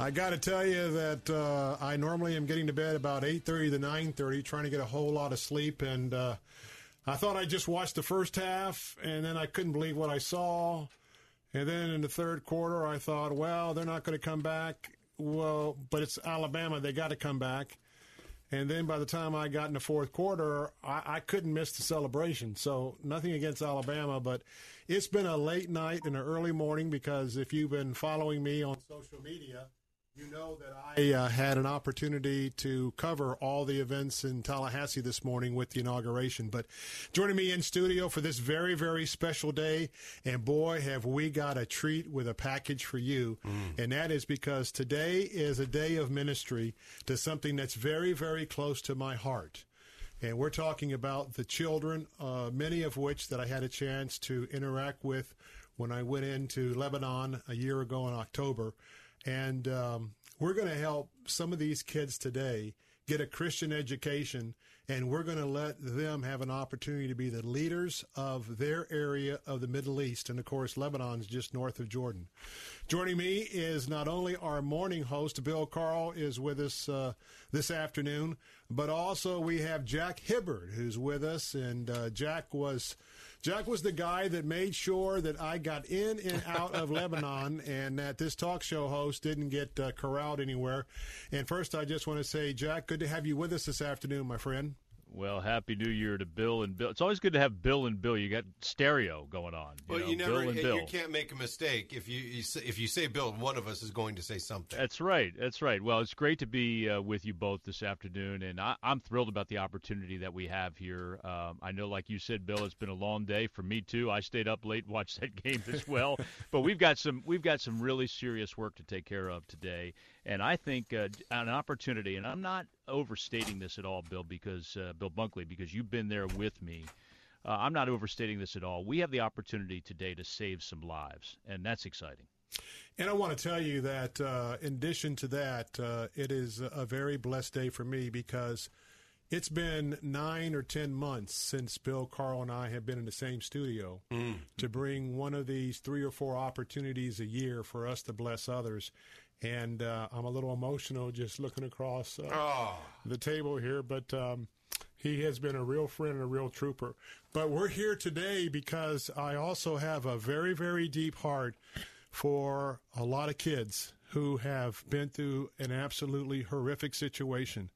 I got to tell you that uh, I normally am getting to bed about 8:30 to 9:30, trying to get a whole lot of sleep. And uh, I thought I just watched the first half, and then I couldn't believe what I saw. And then in the third quarter, I thought, well, they're not going to come back. Well, but it's Alabama; they got to come back. And then by the time I got in the fourth quarter, I, I couldn't miss the celebration. So nothing against Alabama, but it's been a late night and an early morning because if you've been following me on social media, you know that I uh, had an opportunity to cover all the events in Tallahassee this morning with the inauguration. But joining me in studio for this very, very special day, and boy, have we got a treat with a package for you. And that is because today is a day of ministry to something that's very, very close to my heart. And we're talking about the children, uh, many of which that I had a chance to interact with when I went into Lebanon a year ago in October. And um, we're going to help some of these kids today get a Christian education, and we're going to let them have an opportunity to be the leaders of their area of the Middle East. And of course, Lebanon's just north of Jordan. Joining me is not only our morning host, Bill Carl is with us uh, this afternoon, but also we have Jack Hibbard who's with us. And uh, Jack was. Jack was the guy that made sure that I got in and out of Lebanon and that this talk show host didn't get uh, corralled anywhere. And first, I just want to say, Jack, good to have you with us this afternoon, my friend. Well, happy New Year to Bill and Bill. It's always good to have Bill and Bill. You got stereo going on. You Well, know, you never Bill and you can't make a mistake if you, you say, if you say Bill, one of us is going to say something. That's right. That's right. Well, it's great to be uh, with you both this afternoon, and I, I'm thrilled about the opportunity that we have here. Um, I know, like you said, Bill, it's been a long day for me too. I stayed up late, watched that game as well. but we've got some we've got some really serious work to take care of today, and I think uh, an opportunity. And I'm not overstating this at all, Bill, because uh, Bill Bunkley, because you've been there with me. Uh, I'm not overstating this at all. We have the opportunity today to save some lives, and that's exciting. And I want to tell you that, uh, in addition to that, uh, it is a very blessed day for me because it's been nine or ten months since Bill Carl and I have been in the same studio to bring one of these three or four opportunities a year for us to bless others. And uh, I'm a little emotional just looking across uh, the table here, but um, he has been a real friend and a real trooper. But we're here today because I also have a very, very deep heart for a lot of kids who have been through an absolutely horrific situation.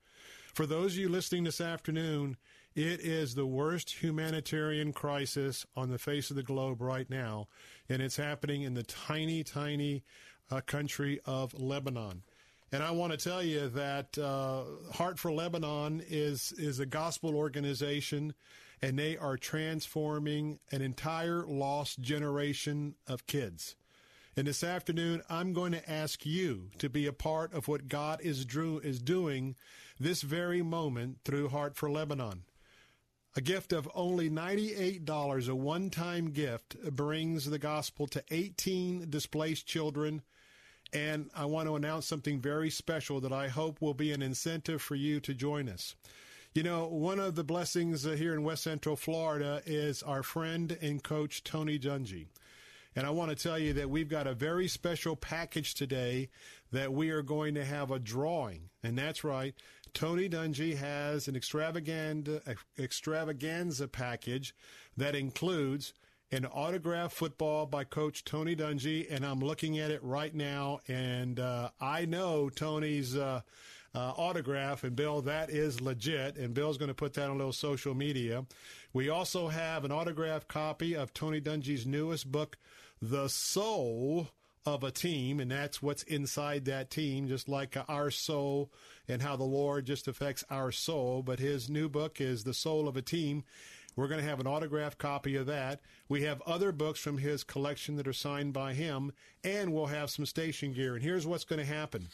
For those of you listening this afternoon, it is the worst humanitarian crisis on the face of the globe right now, and it's happening in the tiny, tiny country of Lebanon. And I want to tell you that uh, Heart for Lebanon is is a gospel organization, and they are transforming an entire lost generation of kids. And this afternoon, I'm going to ask you to be a part of what God is, drew, is doing this very moment through Heart for Lebanon. A gift of only $98, a one time gift, brings the gospel to 18 displaced children. And I want to announce something very special that I hope will be an incentive for you to join us. You know, one of the blessings uh, here in West Central Florida is our friend and coach, Tony Dungy. And I want to tell you that we've got a very special package today that we are going to have a drawing. And that's right. Tony Dungy has an extravaganza, extravaganza package that includes an autographed football by Coach Tony Dungy, and I'm looking at it right now, and uh, I know Tony's uh, uh, autograph, and Bill, that is legit, and Bill's going to put that on a little social media. We also have an autographed copy of Tony Dungy's newest book, The Soul of a team, and that's what's inside that team, just like our soul and how the Lord just affects our soul. But his new book is The Soul of a Team. We're going to have an autographed copy of that. We have other books from his collection that are signed by him, and we'll have some station gear. And here's what's going to happen.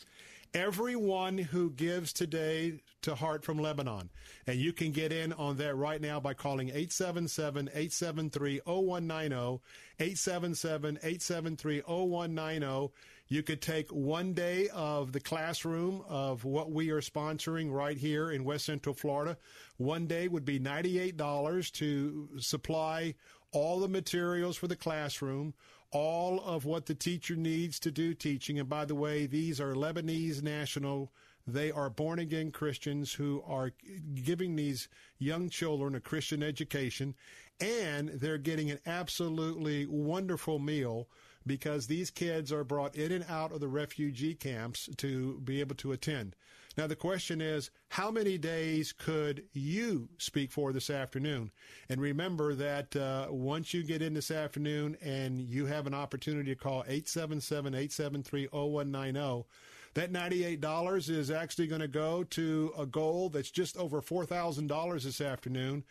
Everyone who gives today to Heart for Lebanon, and you can get in on that right now by calling 877 873 0190, 877 873 0190. You could take one day of the classroom of what we are sponsoring right here in West Central Florida. One day would be $98 to supply all the materials for the classroom all of what the teacher needs to do teaching. And by the way, these are Lebanese national. They are born again Christians who are giving these young children a Christian education, and they're getting an absolutely wonderful meal because these kids are brought in and out of the refugee camps to be able to attend. Now, the question is, how many days could you speak for this afternoon? And remember that uh, once you get in this afternoon and you have an opportunity to call 877 873 0190, that $98 is actually going to go to a goal that's just over $4,000 this afternoon.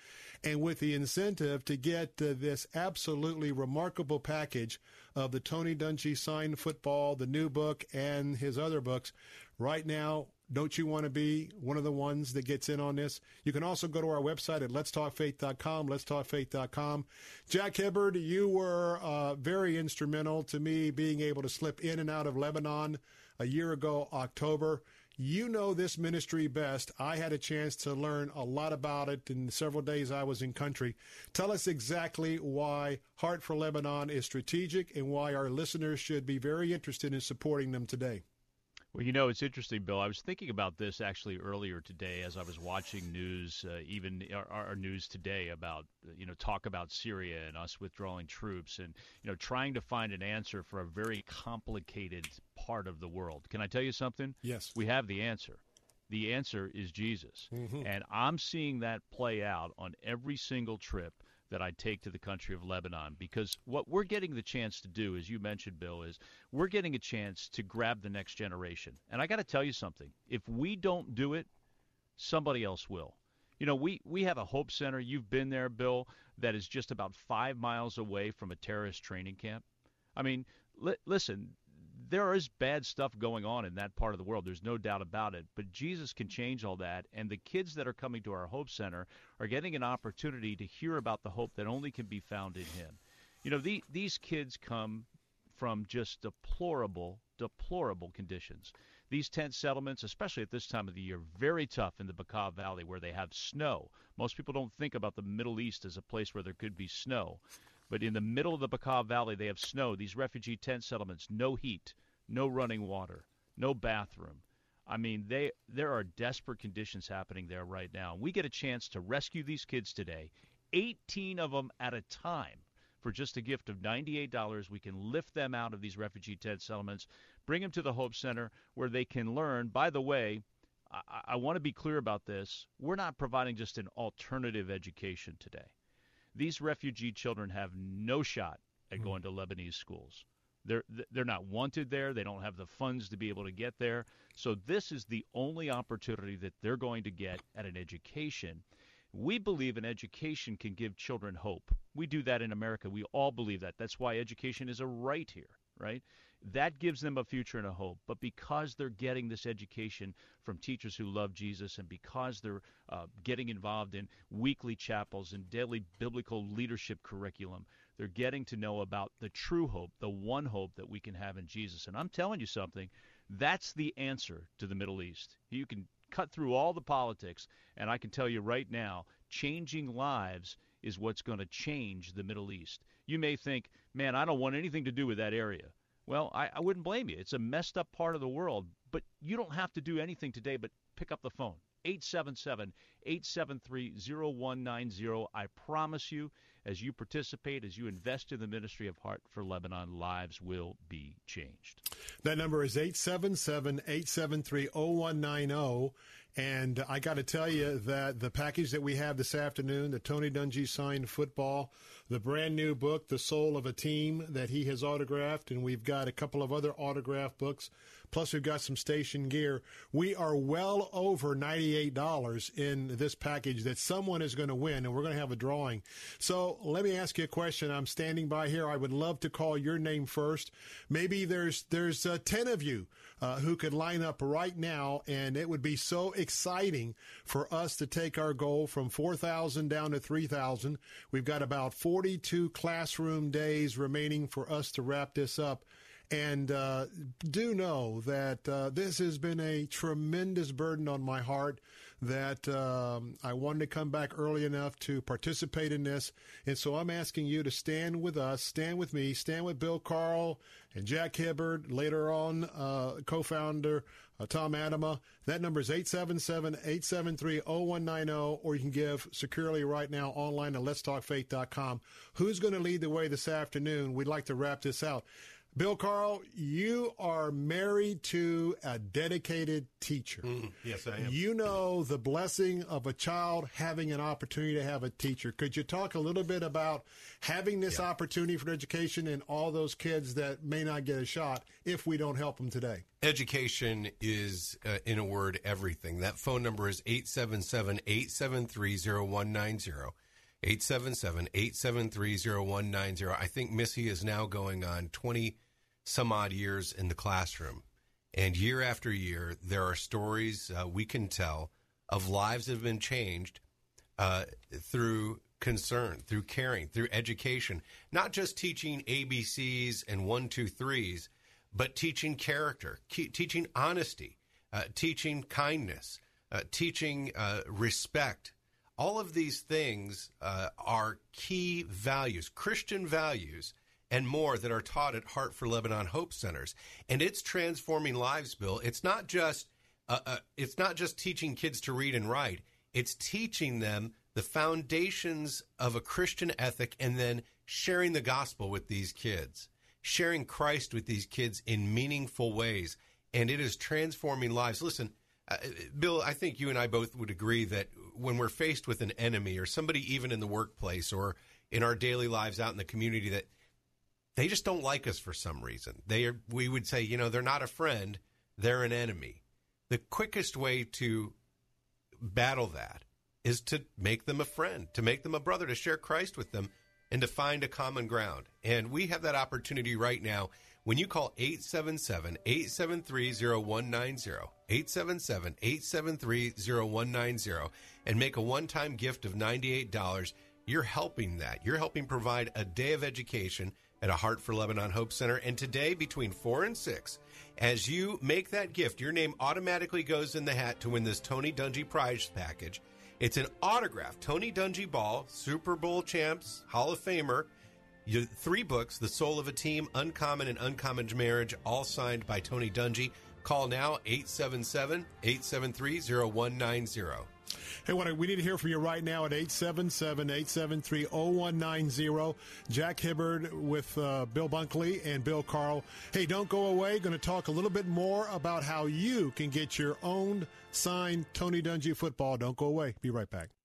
And with the incentive to get uh, this absolutely remarkable package of the Tony Dungy signed football, the new book, and his other books, right now, don't you want to be one of the ones that gets in on this? You can also go to our website at letstalkfaith.com, letstalkfaith.com. Jack Hibbard, you were uh, very instrumental to me being able to slip in and out of Lebanon a year ago, October. You know this ministry best. I had a chance to learn a lot about it in the several days I was in country. Tell us exactly why Heart for Lebanon is strategic and why our listeners should be very interested in supporting them today. Well, you know, it's interesting, Bill. I was thinking about this actually earlier today as I was watching news, uh, even our, our, news today about, you know, talk about Syria and us withdrawing troops and, you know, trying to find an answer for a very complicated part of the world. Can I tell you something? Yes. We have the answer. The answer is Jesus. Mm-hmm. And I'm seeing that play out on every single trip that I'd take to the country of Lebanon because what we're getting the chance to do, as you mentioned, Bill, is we're getting a chance to grab the next generation. And I got to tell you something if we don't do it, somebody else will. You know, we, we have a Hope Center. You've been there, Bill, that is just about five miles away from a terrorist training camp. I mean, li- listen, there is bad stuff going on in that part of the world. There's no doubt about it. But Jesus can change all that. And the kids that are coming to our Hope Center are getting an opportunity to hear about the hope that only can be found in Him. You know, the, these kids come from just deplorable, deplorable conditions. These tent settlements, especially at this time of the year, very tough in the Bekaa Valley where they have snow. Most people don't think about the Middle East as a place where there could be snow. But in the middle of the Bekaa Valley, they have snow. These refugee tent settlements, no heat, no running water, no bathroom. I mean, they there are desperate conditions happening there right now. We get a chance to rescue these kids today, 18 of them at a time. For just a gift of $98, we can lift them out of these refugee tent settlements, bring them to the Hope Center where they can learn. By the way, I, I want to be clear about this. We're not providing just an alternative education today these refugee children have no shot at hmm. going to Lebanese schools. They're they're not wanted there. They don't have the funds to be able to get there. So this is the only opportunity that they're going to get at an education. We believe an education can give children hope. We do that in America. We all believe that. That's why education is a right here, right? That gives them a future and a hope. But because they're getting this education from teachers who love Jesus and because they're uh, getting involved in weekly chapels and daily biblical leadership curriculum, they're getting to know about the true hope, the one hope that we can have in Jesus. And I'm telling you something, that's the answer to the Middle East. You can cut through all the politics, and I can tell you right now, changing lives is what's going to change the Middle East. You may think, man, I don't want anything to do with that area. Well, I, I wouldn't blame you. It's a messed up part of the world, but you don't have to do anything today but pick up the phone. 877 873 0190. I promise you, as you participate, as you invest in the ministry of Heart for Lebanon, lives will be changed. That number is 877 873 0190. And I got to tell you that the package that we have this afternoon, the Tony Dungy signed football, the brand new book, The Soul of a Team, that he has autographed, and we've got a couple of other autograph books. Plus, we've got some station gear. We are well over $98 in this package that someone is going to win, and we're going to have a drawing. So let me ask you a question. I'm standing by here. I would love to call your name first. Maybe there's there's uh, 10 of you uh, who could line up right now, and it would be so exciting for us to take our goal from 4,000 down to 3,000. We've got about 42 classroom days remaining for us to wrap this up. And uh, do know that uh, this has been a tremendous burden on my heart that um, I wanted to come back early enough to participate in this. And so I'm asking you to stand with us, stand with me, stand with Bill Carl and Jack Hibbard, later on uh, co-founder uh, Tom Atema. That number is 877-873-0190, or you can give securely right now online at letstalkfaith.com. Who's going to lead the way this afternoon? We'd like to wrap this out. Bill Carl, you are married to a dedicated teacher. Mm, yes, I am. You know the blessing of a child having an opportunity to have a teacher. Could you talk a little bit about having this yeah. opportunity for education and all those kids that may not get a shot if we don't help them today? Education is, uh, in a word, everything. That phone number is 877 873 0190. 877 873 0190. I think Missy is now going on 20 some odd years in the classroom. And year after year, there are stories uh, we can tell of lives that have been changed uh, through concern, through caring, through education. Not just teaching ABCs and one, two, threes, but teaching character, teaching honesty, uh, teaching kindness, uh, teaching uh, respect. All of these things uh, are key values, Christian values and more that are taught at Heart for Lebanon Hope Centers. And it's transforming lives, Bill. It's not just uh, uh, it's not just teaching kids to read and write. It's teaching them the foundations of a Christian ethic and then sharing the gospel with these kids, sharing Christ with these kids in meaningful ways. And it is transforming lives. Listen, uh, Bill, I think you and I both would agree that when we're faced with an enemy or somebody even in the workplace or in our daily lives out in the community that they just don't like us for some reason. They are, we would say, you know, they're not a friend, they're an enemy. The quickest way to battle that is to make them a friend, to make them a brother, to share Christ with them, and to find a common ground. And we have that opportunity right now when you call 877 873 0190, 877 873 0190, and make a one time gift of $98. You're helping that. You're helping provide a day of education at a Heart for Lebanon Hope Center. And today, between 4 and 6, as you make that gift, your name automatically goes in the hat to win this Tony Dungy prize package. It's an autograph Tony Dungy ball, Super Bowl champs, Hall of Famer. Three books The Soul of a Team, Uncommon and Uncommon Marriage, all signed by Tony Dungy. Call now 877 873 0190. Hey, what we need to hear from you right now at 877-873-0190. Jack Hibbard with uh, Bill Bunkley and Bill Carl. Hey, don't go away. Going to talk a little bit more about how you can get your own signed Tony Dungy football. Don't go away. Be right back.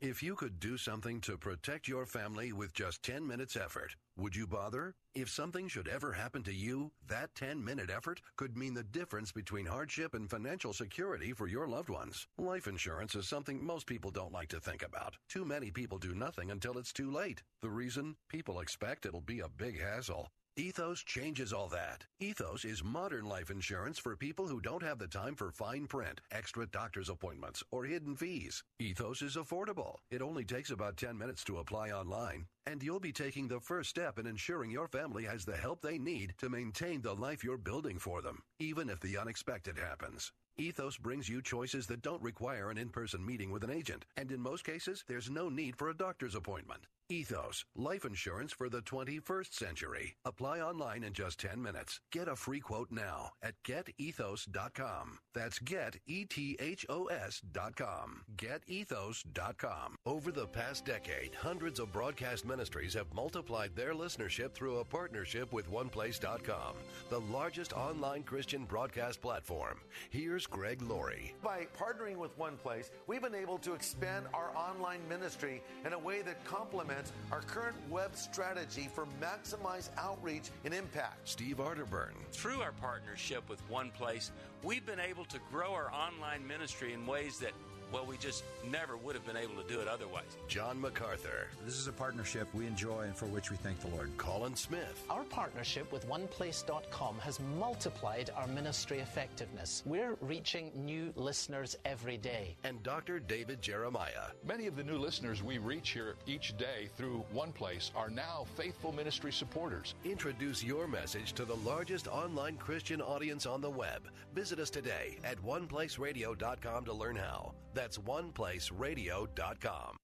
If you could do something to protect your family with just 10 minutes effort, would you bother? If something should ever happen to you, that 10 minute effort could mean the difference between hardship and financial security for your loved ones. Life insurance is something most people don't like to think about. Too many people do nothing until it's too late. The reason? People expect it'll be a big hassle. Ethos changes all that. Ethos is modern life insurance for people who don't have the time for fine print, extra doctor's appointments, or hidden fees. Ethos is affordable. It only takes about 10 minutes to apply online, and you'll be taking the first step in ensuring your family has the help they need to maintain the life you're building for them, even if the unexpected happens. Ethos brings you choices that don't require an in person meeting with an agent, and in most cases, there's no need for a doctor's appointment. Ethos, life insurance for the 21st century. Apply online in just 10 minutes. Get a free quote now at getethos.com. That's get-e-t-h-o-s.com. Getethos.com. Over the past decade, hundreds of broadcast ministries have multiplied their listenership through a partnership with OnePlace.com, the largest online Christian broadcast platform. Here's Greg Laurie. By partnering with One Place, we've been able to expand our online ministry in a way that complements our current web strategy for maximize outreach and impact. Steve Arterburn. Through our partnership with One Place, we've been able to grow our online ministry in ways that well, we just never would have been able to do it otherwise. John MacArthur. This is a partnership we enjoy and for which we thank the Lord. Colin Smith. Our partnership with OnePlace.com has multiplied our ministry effectiveness. We're reaching new listeners every day. And Dr. David Jeremiah. Many of the new listeners we reach here each day through OnePlace are now faithful ministry supporters. Introduce your message to the largest online Christian audience on the web. Visit us today at oneplaceradio.com to learn how. That's oneplaceradio.com.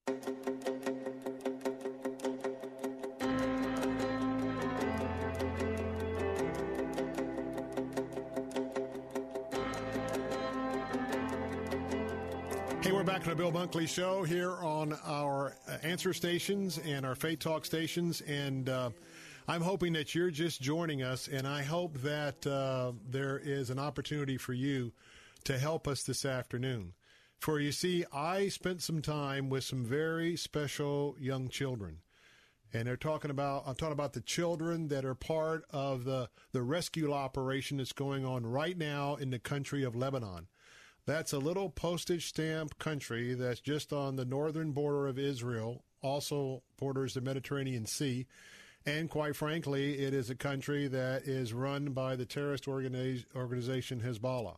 Hey, we're back on the Bill Bunkley Show here on our uh, answer stations and our Faith Talk stations. And uh, I'm hoping that you're just joining us, and I hope that uh, there is an opportunity for you to help us this afternoon. For you see, I spent some time with some very special young children. And they're talking about, I'm talking about the children that are part of the, the rescue operation that's going on right now in the country of Lebanon. That's a little postage stamp country that's just on the northern border of Israel, also borders the Mediterranean Sea. And quite frankly, it is a country that is run by the terrorist organiz- organization Hezbollah.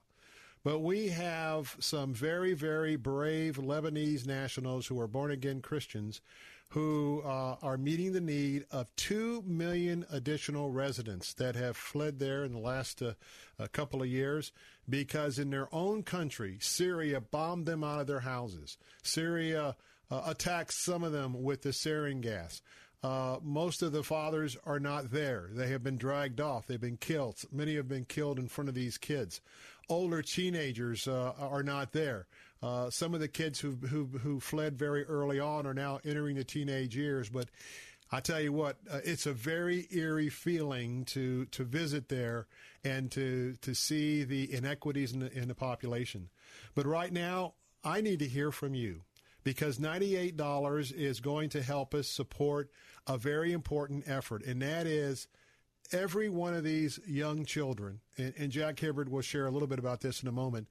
But we have some very, very brave Lebanese nationals who are born again Christians who uh, are meeting the need of 2 million additional residents that have fled there in the last uh, couple of years because in their own country, Syria bombed them out of their houses. Syria uh, attacked some of them with the sarin gas. Uh, most of the fathers are not there. They have been dragged off. They've been killed. Many have been killed in front of these kids. Older teenagers uh, are not there. Uh, some of the kids who, who who fled very early on are now entering the teenage years. But I tell you what, uh, it's a very eerie feeling to to visit there and to to see the inequities in the, in the population. But right now, I need to hear from you because $98 is going to help us support a very important effort, and that is every one of these young children, and, and Jack Hibbard will share a little bit about this in a moment.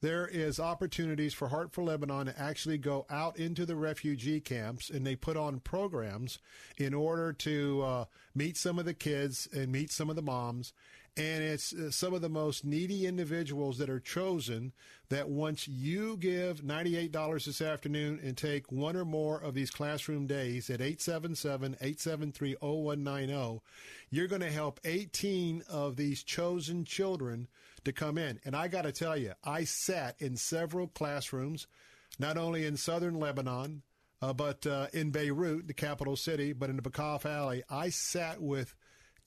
There is opportunities for Heart for Lebanon to actually go out into the refugee camps, and they put on programs in order to uh, meet some of the kids and meet some of the moms and it's uh, some of the most needy individuals that are chosen that once you give $98 this afternoon and take one or more of these classroom days at 877-873-0190, you're going to help 18 of these chosen children to come in. And I got to tell you, I sat in several classrooms, not only in southern Lebanon, uh, but uh, in Beirut, the capital city, but in the Bekaa Valley. I sat with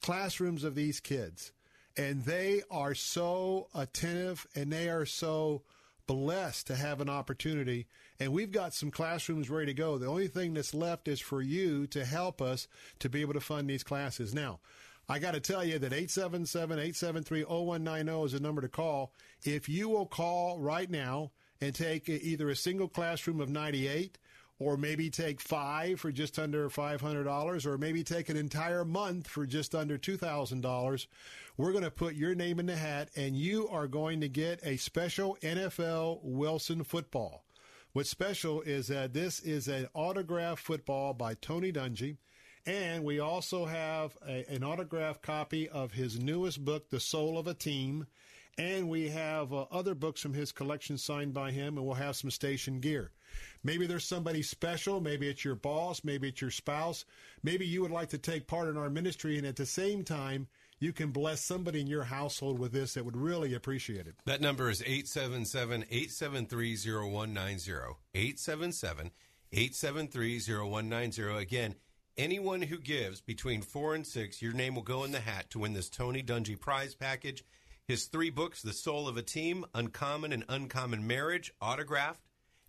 classrooms of these kids and they are so attentive and they are so blessed to have an opportunity. And we've got some classrooms ready to go. The only thing that's left is for you to help us to be able to fund these classes. Now, I got to tell you that 877 873 0190 is the number to call. If you will call right now and take either a single classroom of 98 or maybe take five for just under $500, or maybe take an entire month for just under $2,000. We're going to put your name in the hat, and you are going to get a special NFL Wilson football. What's special is that this is an autographed football by Tony Dungy, And we also have a, an autographed copy of his newest book, The Soul of a Team. And we have uh, other books from his collection signed by him, and we'll have some station gear. Maybe there's somebody special. Maybe it's your boss. Maybe it's your spouse. Maybe you would like to take part in our ministry, and at the same time, you can bless somebody in your household with this that would really appreciate it. That number is 877 873 0190. 877 873 0190. Again, anyone who gives between four and six, your name will go in the hat to win this Tony Dungy prize package. His three books, The Soul of a Team, Uncommon and Uncommon Marriage, autographed,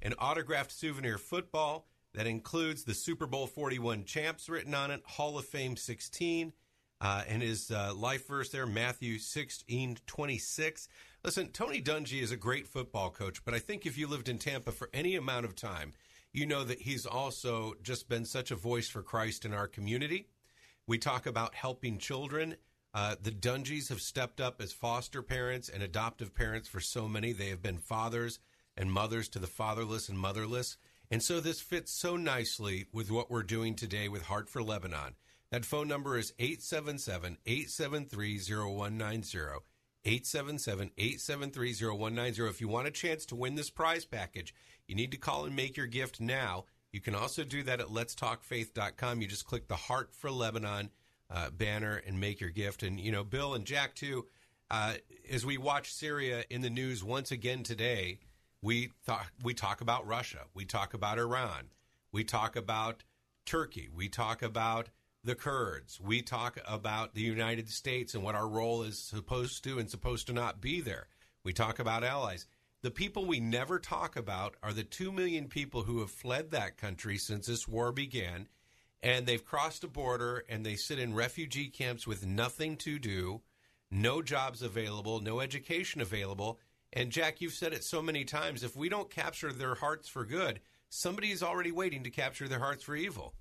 an autographed souvenir football that includes the Super Bowl 41 champs written on it, Hall of Fame 16, uh, and his uh, life verse there, Matthew 16 26. Listen, Tony Dungy is a great football coach, but I think if you lived in Tampa for any amount of time, you know that he's also just been such a voice for Christ in our community. We talk about helping children. Uh, the Dungies have stepped up as foster parents and adoptive parents for so many. They have been fathers and mothers to the fatherless and motherless. And so this fits so nicely with what we're doing today with Heart for Lebanon. That phone number is 877 873 0190. 877 873 0190. If you want a chance to win this prize package, you need to call and make your gift now. You can also do that at letstalkfaith.com. You just click the Heart for Lebanon uh, banner and make your gift. And, you know, Bill and Jack, too, uh, as we watch Syria in the news once again today, we, th- we talk about Russia. We talk about Iran. We talk about Turkey. We talk about the Kurds. We talk about the United States and what our role is supposed to and supposed to not be there. We talk about allies. The people we never talk about are the 2 million people who have fled that country since this war began, and they've crossed a border and they sit in refugee camps with nothing to do, no jobs available, no education available. And Jack, you've said it so many times if we don't capture their hearts for good, somebody is already waiting to capture their hearts for evil.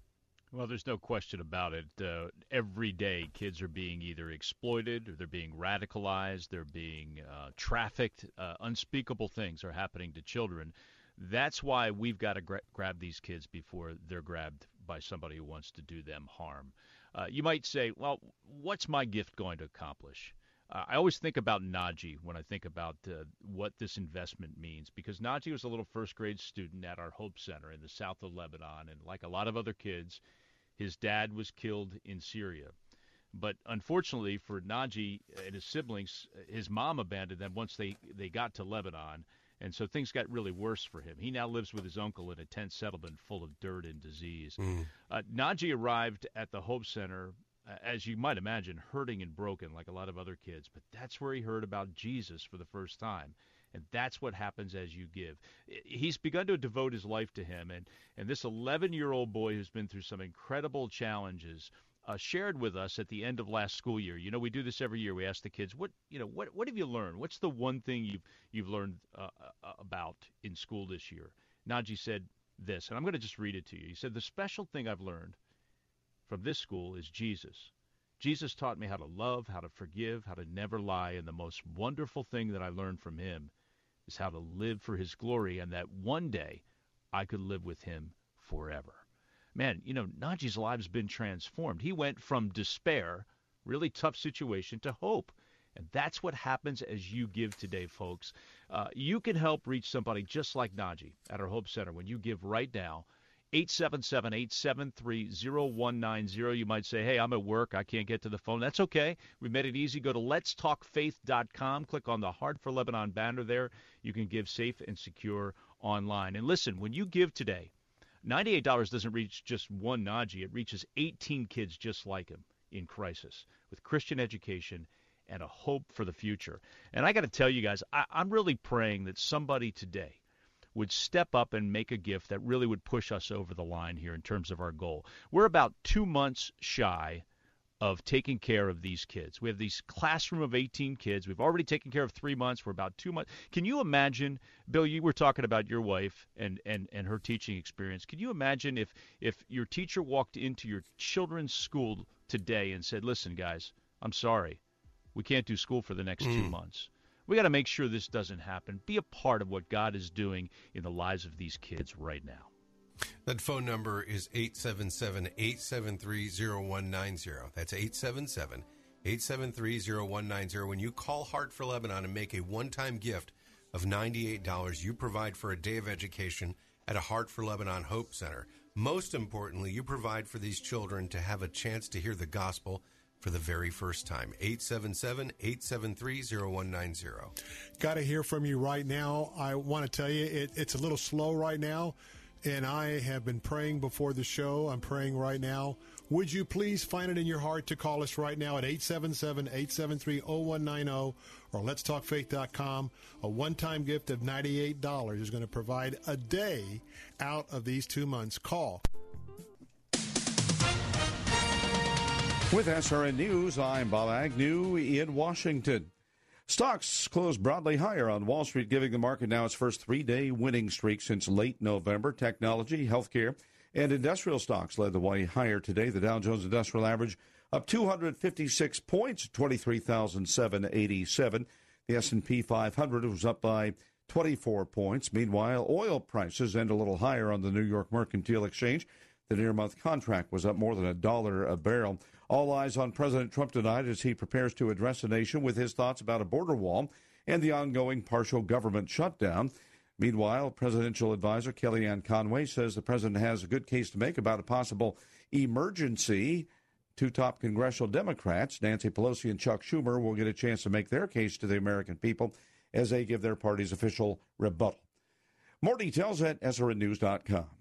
Well, there's no question about it. Uh, every day, kids are being either exploited or they're being radicalized, they're being uh, trafficked. Uh, unspeakable things are happening to children. That's why we've got to gra- grab these kids before they're grabbed by somebody who wants to do them harm. Uh, you might say, well, what's my gift going to accomplish? Uh, I always think about Naji when I think about uh, what this investment means because Naji was a little first grade student at our Hope Center in the south of Lebanon, and like a lot of other kids, his dad was killed in Syria. But unfortunately for Naji and his siblings, his mom abandoned them once they, they got to Lebanon. And so things got really worse for him. He now lives with his uncle in a tent settlement full of dirt and disease. Mm. Uh, Naji arrived at the Hope Center, as you might imagine, hurting and broken like a lot of other kids. But that's where he heard about Jesus for the first time. And that's what happens as you give. He's begun to devote his life to him. And, and this 11 year old boy who's been through some incredible challenges. Uh, shared with us at the end of last school year. You know, we do this every year. We ask the kids, "What you know? What what have you learned? What's the one thing you've you've learned uh, uh about in school this year?" Naji said this, and I'm going to just read it to you. He said, "The special thing I've learned from this school is Jesus. Jesus taught me how to love, how to forgive, how to never lie, and the most wonderful thing that I learned from him is how to live for his glory and that one day I could live with him forever. Man, you know, Naji's life's been transformed. He went from despair, really tough situation, to hope. And that's what happens as you give today, folks. Uh, you can help reach somebody just like Naji at our Hope Center when you give right now 877 873 0190. You might say, hey, I'm at work. I can't get to the phone. That's okay. We made it easy. Go to letstalkfaith.com. Click on the Heart for Lebanon banner there. You can give safe and secure online. And listen, when you give today, $98 doesn't reach just one Naji, it reaches 18 kids just like him in crisis with Christian education and a hope for the future. And I got to tell you guys, I, I'm really praying that somebody today would step up and make a gift that really would push us over the line here in terms of our goal. We're about two months shy of taking care of these kids. We have these classroom of 18 kids. We've already taken care of three months. We're about two months. Can you imagine, Bill? You were talking about your wife and and and her teaching experience. Can you imagine if if your teacher walked into your children's school today and said, "Listen, guys, I'm sorry, we can't do school for the next mm. two months." We got to make sure this doesn't happen. Be a part of what God is doing in the lives of these kids right now. That phone number is 877 873 0190. That's 877 873 0190. When you call Heart for Lebanon and make a one time gift of $98, you provide for a day of education at a Heart for Lebanon Hope Center. Most importantly, you provide for these children to have a chance to hear the gospel for the very first time. 877 873 0190. Got to hear from you right now. I want to tell you, it, it's a little slow right now, and I have been praying before the show. I'm praying right now. Would you please find it in your heart to call us right now at 877 873 0190 or letstalkfaith.com? A one time gift of $98 is going to provide a day out of these two months. Call. With SRN News, I'm Bob Agnew in Washington. Stocks closed broadly higher on Wall Street, giving the market now its first three day winning streak since late November. Technology, healthcare, and industrial stocks led the way higher today. The Dow Jones Industrial Average up 256 points, 23,787. The S&P 500 was up by 24 points. Meanwhile, oil prices end a little higher on the New York Mercantile Exchange. The near month contract was up more than a dollar a barrel. All eyes on President Trump tonight as he prepares to address the nation with his thoughts about a border wall and the ongoing partial government shutdown. Meanwhile, presidential advisor Kellyanne Conway says the president has a good case to make about a possible emergency. Two top congressional Democrats, Nancy Pelosi and Chuck Schumer, will get a chance to make their case to the American people as they give their party's official rebuttal. More details at srnnews.com.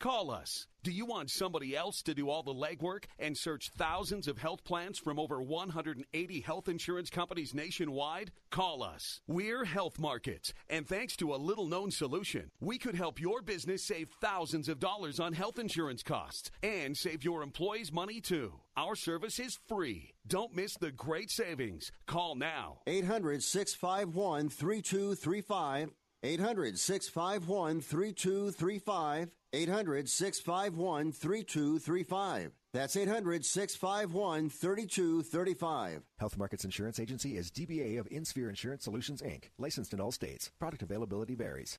Call us. Do you want somebody else to do all the legwork and search thousands of health plans from over 180 health insurance companies nationwide? Call us. We're Health Markets, and thanks to a little known solution, we could help your business save thousands of dollars on health insurance costs and save your employees money too. Our service is free. Don't miss the great savings. Call now. 800 651 3235. 800 651 3235. 800 651 3235. That's 800 651 3235. Health Markets Insurance Agency is DBA of InSphere Insurance Solutions, Inc., licensed in all states. Product availability varies.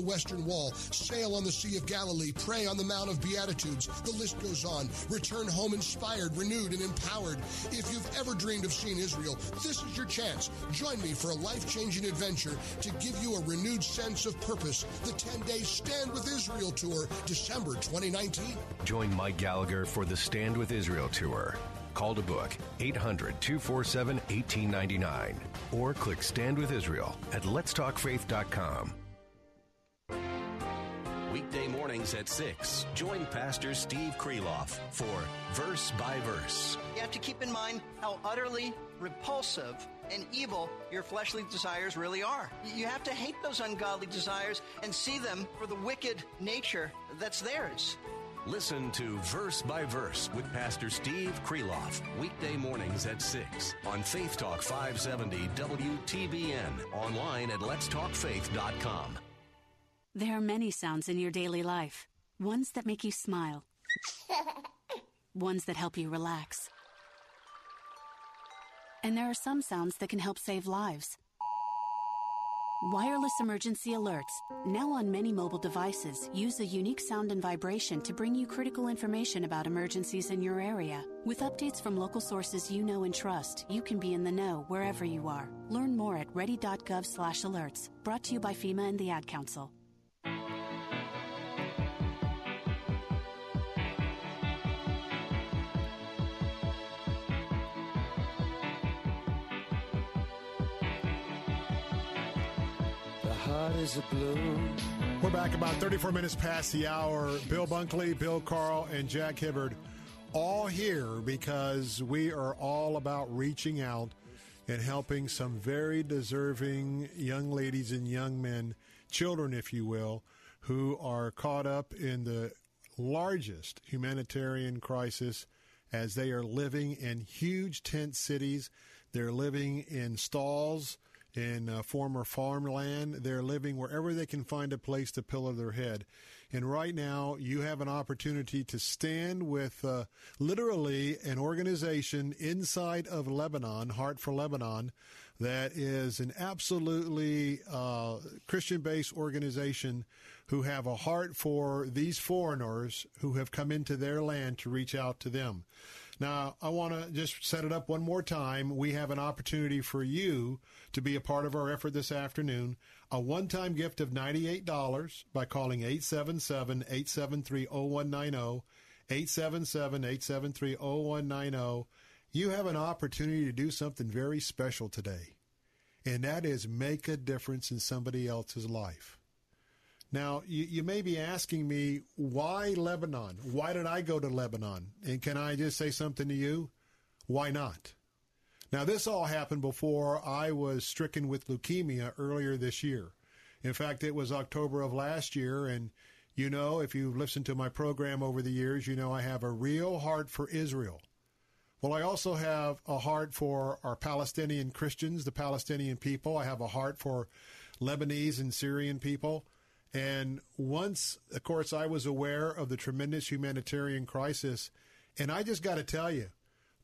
Western Wall, sail on the Sea of Galilee, pray on the Mount of Beatitudes. The list goes on. Return home inspired, renewed, and empowered. If you've ever dreamed of seeing Israel, this is your chance. Join me for a life changing adventure to give you a renewed sense of purpose. The 10 day Stand with Israel tour, December 2019. Join Mike Gallagher for the Stand with Israel tour. Call to book 800 247 1899 or click Stand with Israel at letstalkfaith.com. Weekday mornings at 6, join Pastor Steve Kreloff for Verse by Verse. You have to keep in mind how utterly repulsive and evil your fleshly desires really are. You have to hate those ungodly desires and see them for the wicked nature that's theirs. Listen to Verse by Verse with Pastor Steve Kreloff, weekday mornings at 6 on Faith Talk 570 WTBN, online at letstalkfaith.com. There are many sounds in your daily life. Ones that make you smile. Ones that help you relax. And there are some sounds that can help save lives. Wireless emergency alerts, now on many mobile devices, use a unique sound and vibration to bring you critical information about emergencies in your area. With updates from local sources you know and trust, you can be in the know wherever you are. Learn more at ready.gov/alerts. Brought to you by FEMA and the Ad Council. Lilies are blue. We're back about 34 minutes past the hour. Bill Bunkley, Bill Carl, and Jack Hibbard all here because we are all about reaching out and helping some very deserving young ladies and young men, children, if you will, who are caught up in the largest humanitarian crisis as they are living in huge tent cities. They're living in stalls in uh, former farmland. They're living wherever they can find a place to pillow their head. And right now, you have an opportunity to stand with uh, literally an organization inside of Lebanon, Heart for Lebanon, that is an absolutely uh, Christian based organization who have a heart for these foreigners who have come into their land to reach out to them. Now, I want to just set it up one more time. We have an opportunity for you to be a part of our effort this afternoon. A one time gift of $98 by calling 877 873 0190. 877 873 0190. You have an opportunity to do something very special today, and that is make a difference in somebody else's life. Now, you, you, may be asking me, why Lebanon? Why did I go to Lebanon? And can I just say something to you? Why not? Now, this all happened before I was stricken with leukemia earlier this year. In fact, it was October of last year, and you know, if you've listened to my program over the years, you know I have a real heart for Israel. Well, I also have a heart for our Palestinian Christians, the Palestinian people. I have a heart for Lebanese and Syrian people. And once, of course, I was aware of the tremendous humanitarian crisis. And I just got to tell you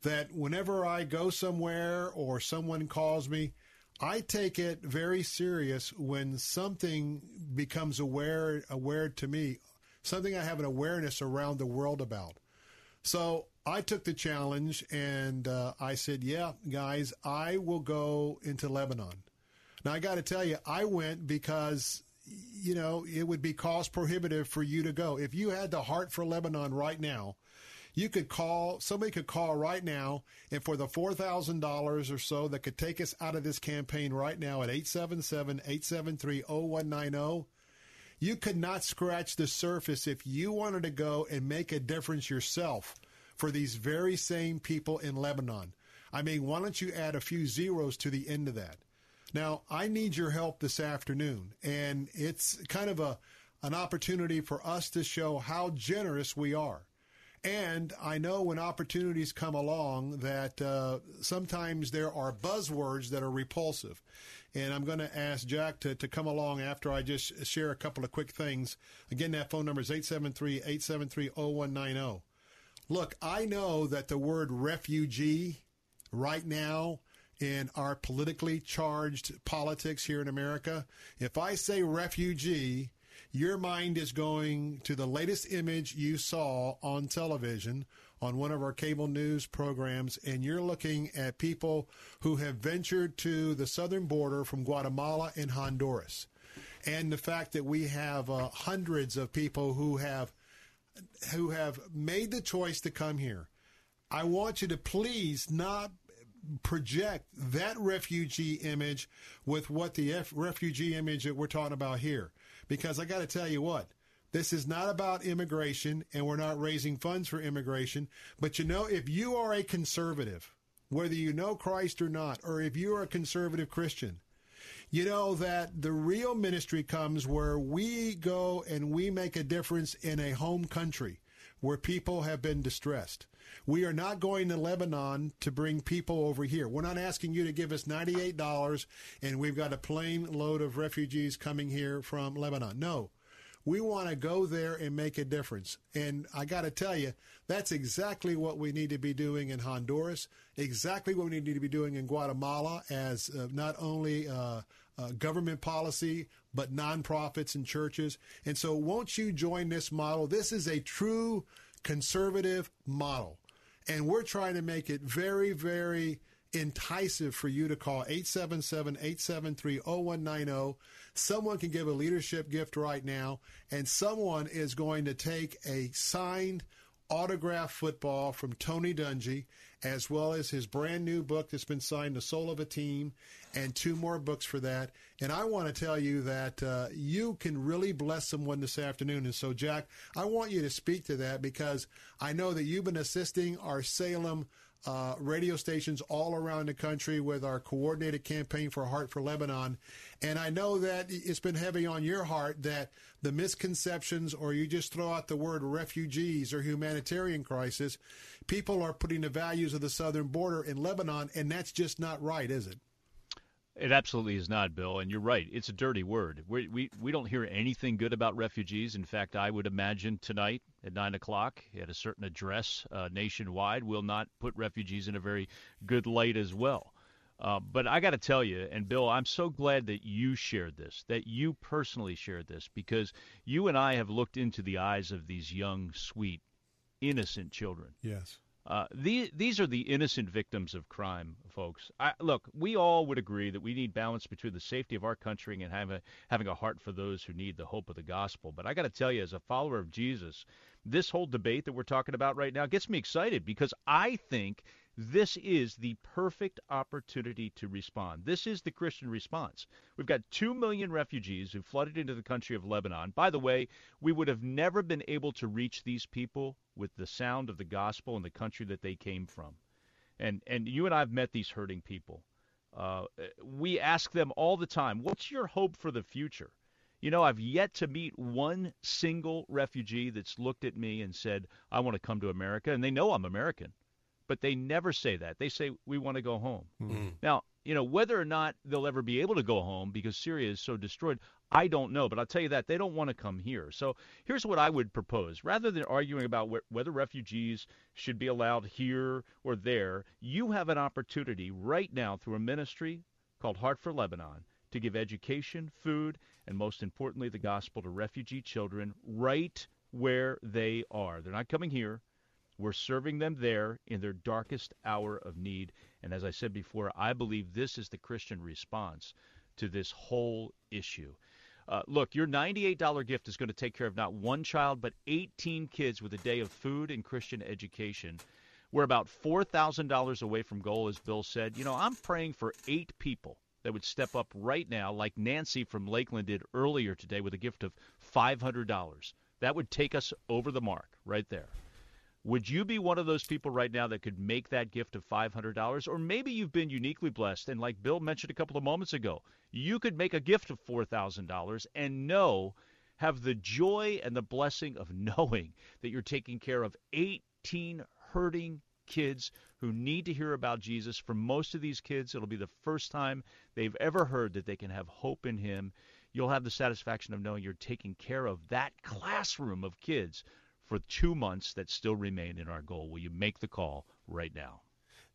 that whenever I go somewhere or someone calls me, I take it very serious when something becomes aware aware to me, something I have an awareness around the world about. So I took the challenge and uh, I said, "Yeah, guys, I will go into Lebanon." Now I got to tell you, I went because you know, it would be cost prohibitive for you to go. If you had the heart for Lebanon right now, you could call, somebody could call right now, and for the $4,000 or so that could take us out of this campaign right now at 877 873 0190, you could not scratch the surface if you wanted to go and make a difference yourself for these very same people in Lebanon. I mean, why don't you add a few zeros to the end of that? Now, I need your help this afternoon, and it's kind of a an opportunity for us to show how generous we are. And I know when opportunities come along that uh, sometimes there are buzzwords that are repulsive. And I'm going to ask Jack to, to come along after I just share a couple of quick things. Again, that phone number is 873 873 0190. Look, I know that the word refugee right now in our politically charged politics here in America. If I say refugee, your mind is going to the latest image you saw on television on one of our cable news programs, and you're looking at people who have ventured to the southern border from Guatemala and Honduras. And the fact that we have uh, hundreds of people who have who have made the choice to come here. I want you to please not project that refugee image with what the F- refugee image that we're talking about here. Because I got to tell you what, this is not about immigration and we're not raising funds for immigration. But you know, if you are a conservative, whether you know Christ or not, or if you are a conservative Christian, you know that the real ministry comes where we go and we make a difference in a home country where people have been distressed. We are not going to Lebanon to bring people over here. We're not asking you to give us $98 and we've got a plane load of refugees coming here from Lebanon. No. We want to go there and make a difference. And I got to tell you, that's exactly what we need to be doing in Honduras, exactly what we need to be doing in Guatemala as uh, not only uh, uh, government policy, but nonprofits and churches. And so, won't you join this model? This is a true conservative model. And we're trying to make it very, very enticing for you to call 877-873-0190. Someone can give a leadership gift right now, and someone is going to take a signed autograph football from Tony Dungy, as well as his brand new book that's been signed, The Soul of a Team, and two more books for that. And I want to tell you that uh, you can really bless someone this afternoon. And so, Jack, I want you to speak to that because I know that you've been assisting our Salem uh, radio stations all around the country with our coordinated campaign for Heart for Lebanon. And I know that it's been heavy on your heart that the misconceptions, or you just throw out the word refugees or humanitarian crisis, people are putting the values of the southern border in Lebanon, and that's just not right, is it? It absolutely is not, Bill, and you're right. It's a dirty word. We we we don't hear anything good about refugees. In fact, I would imagine tonight at nine o'clock at a certain address uh, nationwide will not put refugees in a very good light as well. Uh, but I got to tell you, and Bill, I'm so glad that you shared this, that you personally shared this, because you and I have looked into the eyes of these young, sweet, innocent children. Yes. Uh, these these are the innocent victims of crime, folks. I, look, we all would agree that we need balance between the safety of our country and having a, having a heart for those who need the hope of the gospel. But I got to tell you, as a follower of Jesus, this whole debate that we're talking about right now gets me excited because I think this is the perfect opportunity to respond. This is the Christian response. We've got 2 million refugees who flooded into the country of Lebanon. By the way, we would have never been able to reach these people with the sound of the gospel in the country that they came from. And, and you and I have met these hurting people. Uh, we ask them all the time, what's your hope for the future? You know, I've yet to meet one single refugee that's looked at me and said, I want to come to America. And they know I'm American but they never say that. They say we want to go home. Mm. Now, you know, whether or not they'll ever be able to go home because Syria is so destroyed, I don't know. But I'll tell you that they don't want to come here. So here's what I would propose: rather than arguing about wh- whether refugees should be allowed here or there, you have an opportunity right now through a ministry called Heart for Lebanon to give education, food, and most importantly, the gospel to refugee children right where they are. They're not coming here. We're serving them there in their darkest hour of need. And as I said before, I believe this is the Christian response to this whole issue. Uh, look, your $98 gift is going to take care of not one child, but 18 kids with a day of food and Christian education. We're about $4,000 away from goal, as Bill said. You know, I'm praying for eight people that would step up right now, like Nancy from Lakeland did earlier today with a gift of $500. That would take us over the mark right there. Would you be one of those people right now that could make that gift of $500? Or maybe you've been uniquely blessed, and like Bill mentioned a couple of moments ago, you could make a gift of $4,000 and know, have the joy and the blessing of knowing that you're taking care of 18 hurting kids who need to hear about Jesus. For most of these kids, it'll be the first time they've ever heard that they can have hope in Him. You'll have the satisfaction of knowing you're taking care of that classroom of kids for two months that still remain in our goal. Will you make the call right now?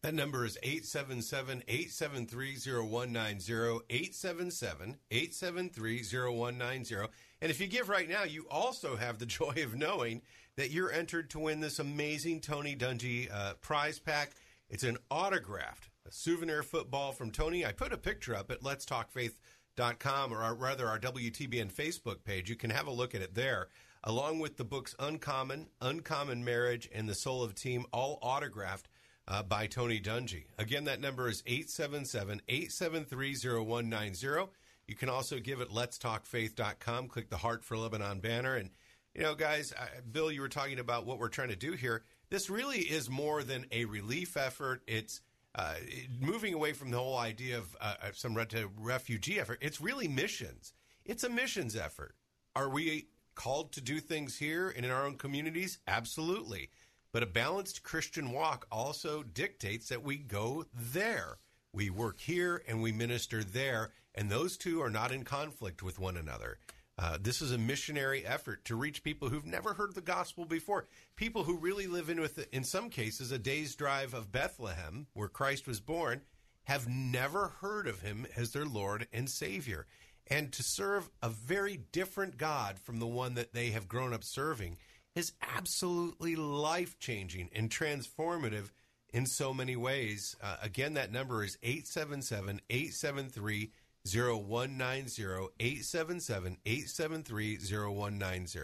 That number is 877 873 0190. 877 873 0190. And if you give right now, you also have the joy of knowing that you're entered to win this amazing Tony Dungy uh, prize pack. It's an autographed a souvenir football from Tony. I put a picture up at Let's Talk letstalkfaith.com or rather our WTBN Facebook page. You can have a look at it there along with the books Uncommon, Uncommon Marriage, and The Soul of Team, all autographed uh, by Tony Dungy. Again, that number is 877 873 0190. You can also give it letstalkfaith.com. Click the Heart for Lebanon banner. And, you know, guys, uh, Bill, you were talking about what we're trying to do here. This really is more than a relief effort. It's uh, moving away from the whole idea of uh, some refugee effort. It's really missions. It's a missions effort. Are we called to do things here and in our own communities? Absolutely. But a balanced Christian walk also dictates that we go there. We work here and we minister there, and those two are not in conflict with one another. Uh, this is a missionary effort to reach people who've never heard the gospel before. People who really live in, with, in some cases, a day's drive of Bethlehem, where Christ was born, have never heard of him as their Lord and Savior and to serve a very different God from the one that they have grown up serving is absolutely life changing and transformative in so many ways. Uh, again, that number is 877 873 0190. 877 873 0190.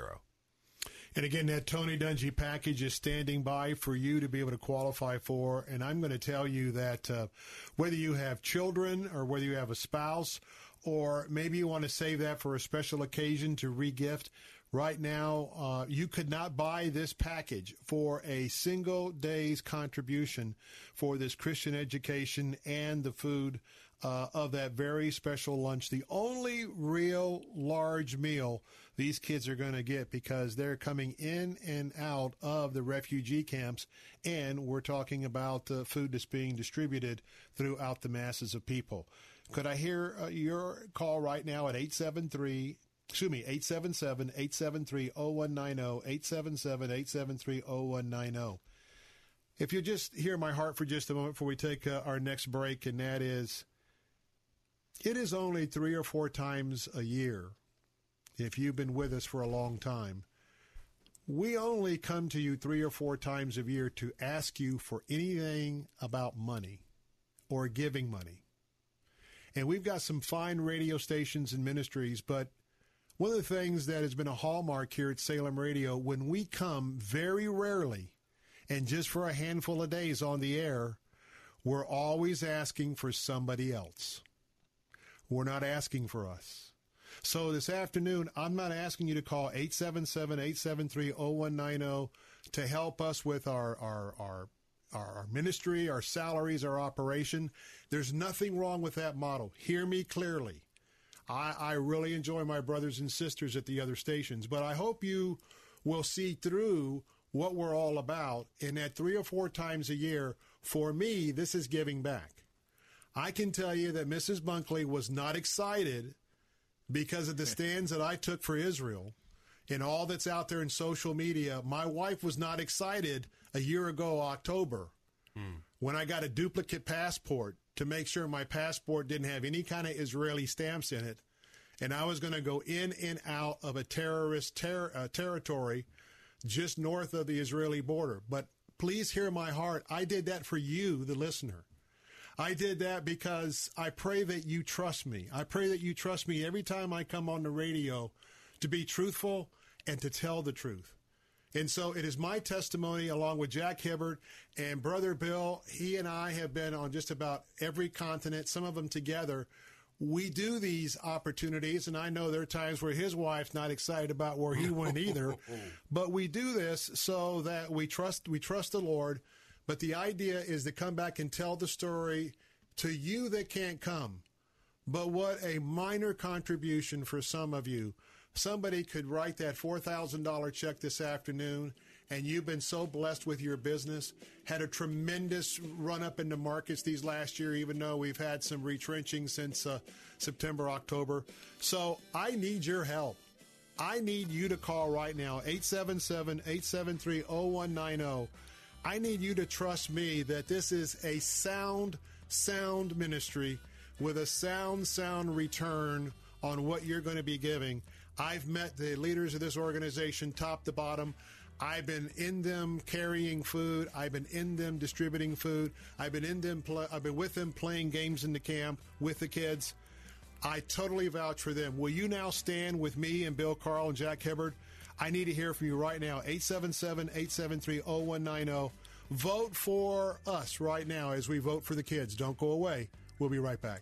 And again, that Tony Dungy package is standing by for you to be able to qualify for. And I'm going to tell you that uh, whether you have children or whether you have a spouse, or maybe you want to save that for a special occasion to regift, right now uh, you could not buy this package for a single day's contribution for this Christian education and the food uh, of that very special lunch. The only real large meal these kids are going to get because they're coming in and out of the refugee camps, and we're talking about uh, food that's being distributed throughout the masses of people. Could I hear uh, your call right now at 873 excuse me, 877 873 0190, 877 873 0190. If you just hear my heart for just a moment before we take uh, our next break, and that is it is only three or four times a year, if you've been with us for a long time, we only come to you three or four times a year to ask you for anything about money or giving money. And we've got some fine radio stations and ministries, but one of the things that has been a hallmark here at Salem Radio, when we come very rarely and just for a handful of days on the air, we're always asking for somebody else. We're not asking for us. So this afternoon, I'm not asking you to call 877-873-0190 to help us with our, our, our, our ministry, our salaries, our operation. There's nothing wrong with that model. Hear me clearly. I, I really enjoy my brothers and sisters at the other stations, but I hope you will see through what we're all about and that three or four times a year, for me, this is giving back. I can tell you that Mrs. Bunkley was not excited because of the stands that I took for Israel and all that's out there in social media. My wife was not excited a year ago, October, hmm. when I got a duplicate passport to make sure my passport didn't have any kind of Israeli stamps in it. And I was going to go in and out of a terrorist ter- uh, territory just north of the Israeli border. But please hear my heart. I did that for you, the listener. I did that because I pray that you trust me. I pray that you trust me every time I come on the radio to be truthful and to tell the truth. And so it is my testimony, along with Jack Hibbard and Brother Bill. He and I have been on just about every continent, some of them together. We do these opportunities, and I know there are times where his wife's not excited about where he went either. but we do this so that we trust we trust the Lord but the idea is to come back and tell the story to you that can't come. But what a minor contribution for some of you. Somebody could write that $4,000 check this afternoon, and you've been so blessed with your business, had a tremendous run up in the markets these last year, even though we've had some retrenching since uh, September, October. So I need your help. I need you to call right now, 877 873 0190. I need you to trust me that this is a sound, sound ministry with a sound, sound return on what you're going to be giving. I've met the leaders of this organization top to bottom. I've been in them carrying food. I've been in them distributing food. I've been in them. Pl- I've been with them playing games in the camp with the kids. I totally vouch for them. Will you now stand with me and Bill Carl and Jack Hibbard? I need to hear from you right now. 877 873 0190. Vote for us right now as we vote for the kids. Don't go away. We'll be right back.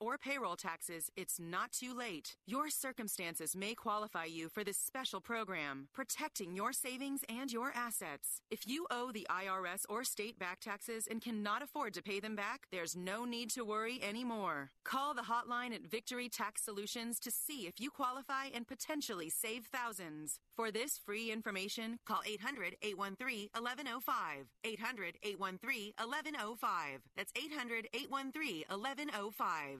or payroll taxes, it's not too late. Your circumstances may qualify you for this special program, protecting your savings and your assets. If you owe the IRS or state back taxes and cannot afford to pay them back, there's no need to worry anymore. Call the hotline at Victory Tax Solutions to see if you qualify and potentially save thousands. For this free information, call 800 813 1105. 800 813 1105. That's 800 813 1105.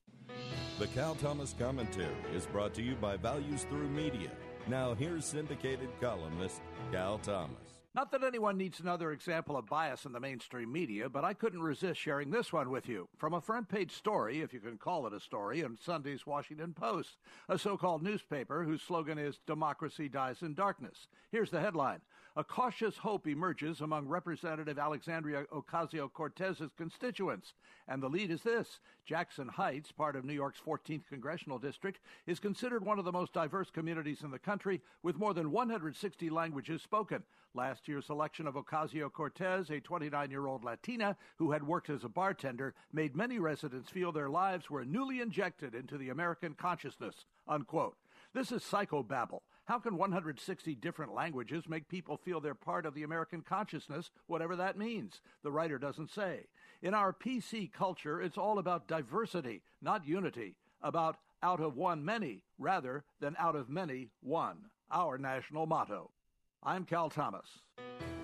The Cal Thomas Commentary is brought to you by Values Through Media. Now, here's syndicated columnist Cal Thomas. Not that anyone needs another example of bias in the mainstream media, but I couldn't resist sharing this one with you. From a front page story, if you can call it a story, in Sunday's Washington Post, a so called newspaper whose slogan is Democracy Dies in Darkness. Here's the headline A cautious hope emerges among Representative Alexandria Ocasio Cortez's constituents. And the lead is this Jackson Heights, part of New York's 14th congressional district, is considered one of the most diverse communities in the country, with more than 160 languages spoken. Last year's election of Ocasio Cortez, a 29 year old Latina who had worked as a bartender, made many residents feel their lives were newly injected into the American consciousness. Unquote. This is psychobabble. How can 160 different languages make people feel they're part of the American consciousness, whatever that means? The writer doesn't say. In our PC culture, it's all about diversity, not unity, about out of one many, rather than out of many one. Our national motto. I'm Cal Thomas.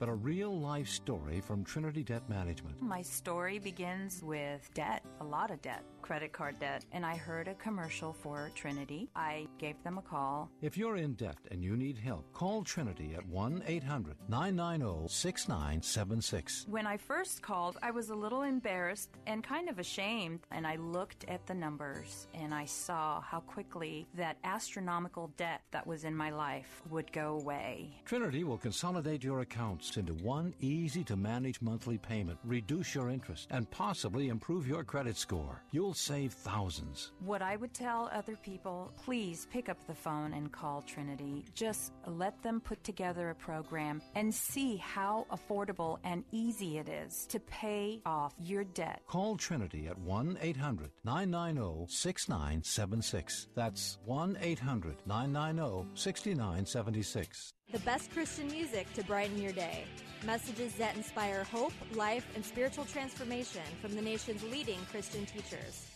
but a real life story from Trinity Debt Management. My story begins with debt, a lot of debt, credit card debt, and I heard a commercial for Trinity. I gave them a call. If you're in debt and you need help, call Trinity at 1 800 990 6976. When I first called, I was a little embarrassed and kind of ashamed, and I looked at the numbers and I saw how quickly that astronomical debt that was in my life would go away. Trinity will consolidate your accounts into one easy to manage monthly payment, reduce your interest, and possibly improve your credit score. You'll save thousands. What I would tell other people, please pick up the phone and call Trinity. Just let them put together a program and see how affordable and easy it is to pay off your debt. Call Trinity at 1 800 990 6976. That's 1 800 990 6976. The best Christian music to brighten your day. Messages that inspire hope, life, and spiritual transformation from the nation's leading Christian teachers.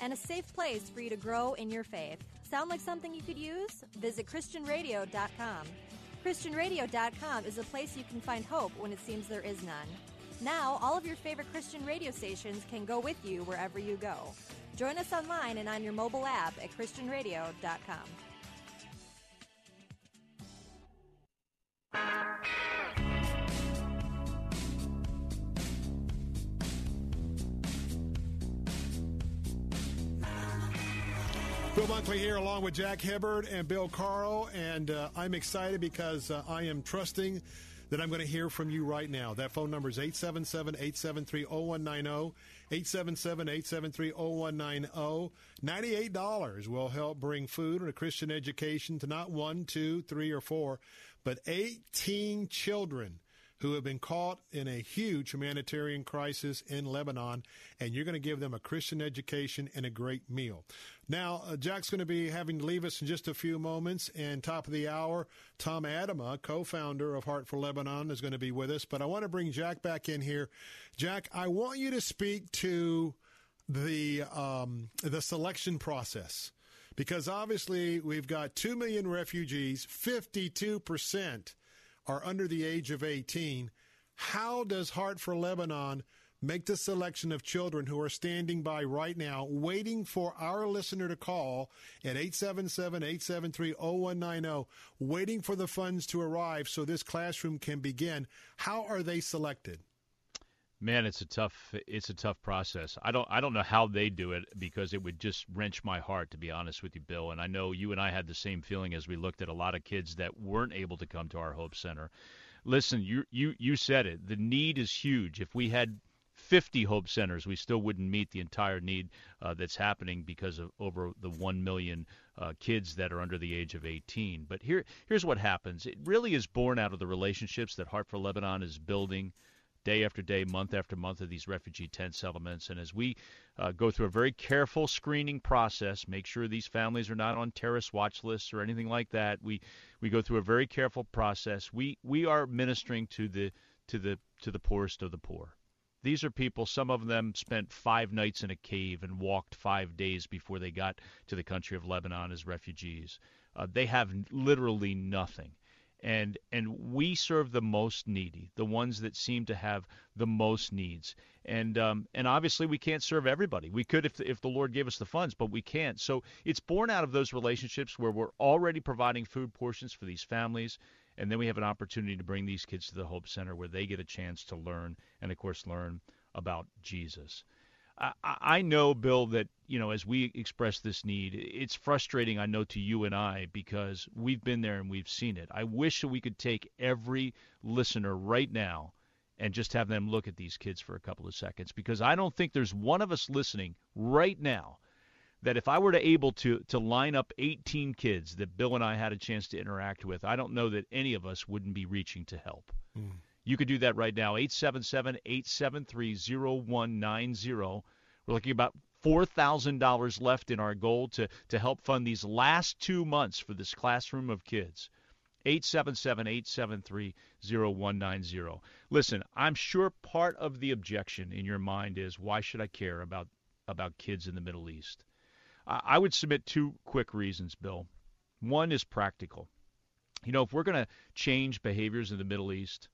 And a safe place for you to grow in your faith. Sound like something you could use? Visit ChristianRadio.com. ChristianRadio.com is a place you can find hope when it seems there is none. Now, all of your favorite Christian radio stations can go with you wherever you go. Join us online and on your mobile app at ChristianRadio.com. Bill Bunkley here, along with Jack Hibbard and Bill Carl, and uh, I'm excited because uh, I am trusting that I'm going to hear from you right now. That phone number is 877 873 0190. 877 873 0190. $98 will help bring food and a Christian education to not one, two, three, or four, but 18 children who have been caught in a huge humanitarian crisis in Lebanon, and you're going to give them a Christian education and a great meal. Now, uh, Jack's going to be having to leave us in just a few moments, and top of the hour, Tom Atema, co-founder of Heart for Lebanon, is going to be with us. But I want to bring Jack back in here. Jack, I want you to speak to the um, the selection process because obviously we've got two million refugees, fifty-two percent are under the age of 18. How does Heart for Lebanon make the selection of children who are standing by right now, waiting for our listener to call at 877 873 0190, waiting for the funds to arrive so this classroom can begin? How are they selected? Man, it's a tough it's a tough process. I don't I don't know how they do it because it would just wrench my heart to be honest with you, Bill. And I know you and I had the same feeling as we looked at a lot of kids that weren't able to come to our Hope Center. Listen, you you you said it. The need is huge. If we had 50 Hope Centers, we still wouldn't meet the entire need uh, that's happening because of over the 1 million uh, kids that are under the age of 18. But here here's what happens. It really is born out of the relationships that Heart for Lebanon is building day after day, month after month of these refugee tent settlements. And as we uh, go through a very careful screening process, make sure these families are not on terrorist watch lists or anything like that. We we go through a very careful process. We we are ministering to the to the to the poorest of the poor. These are people, some of them spent five nights in a cave and walked five days before they got to the country of Lebanon as refugees. Uh, they have literally nothing. And, and we serve the most needy, the ones that seem to have the most needs. And, um, and obviously, we can't serve everybody. We could if, if the Lord gave us the funds, but we can't. So it's born out of those relationships where we're already providing food portions for these families and then we have an opportunity to bring these kids to the Hope Center where they get a chance to learn and, of course, learn about Jesus. I, I know, Bill, that you know as we express this need, it's frustrating. I know to you and I because we've been there and we've seen it. I wish that we could take every listener right now and just have them look at these kids for a couple of seconds because I don't think there's one of us listening right now that if I were to able to to line up 18 kids that Bill and I had a chance to interact with, I don't know that any of us wouldn't be reaching to help. Mm. You could do that right now. 877-873-0190. We're looking about $4,000 left in our goal to to help fund these last 2 months for this classroom of kids. 877-873-0190. Listen, I'm sure part of the objection in your mind is why should I care about about kids in the Middle East? I would submit two quick reasons, Bill. One is practical. You know, if we're going to change behaviors in the Middle East,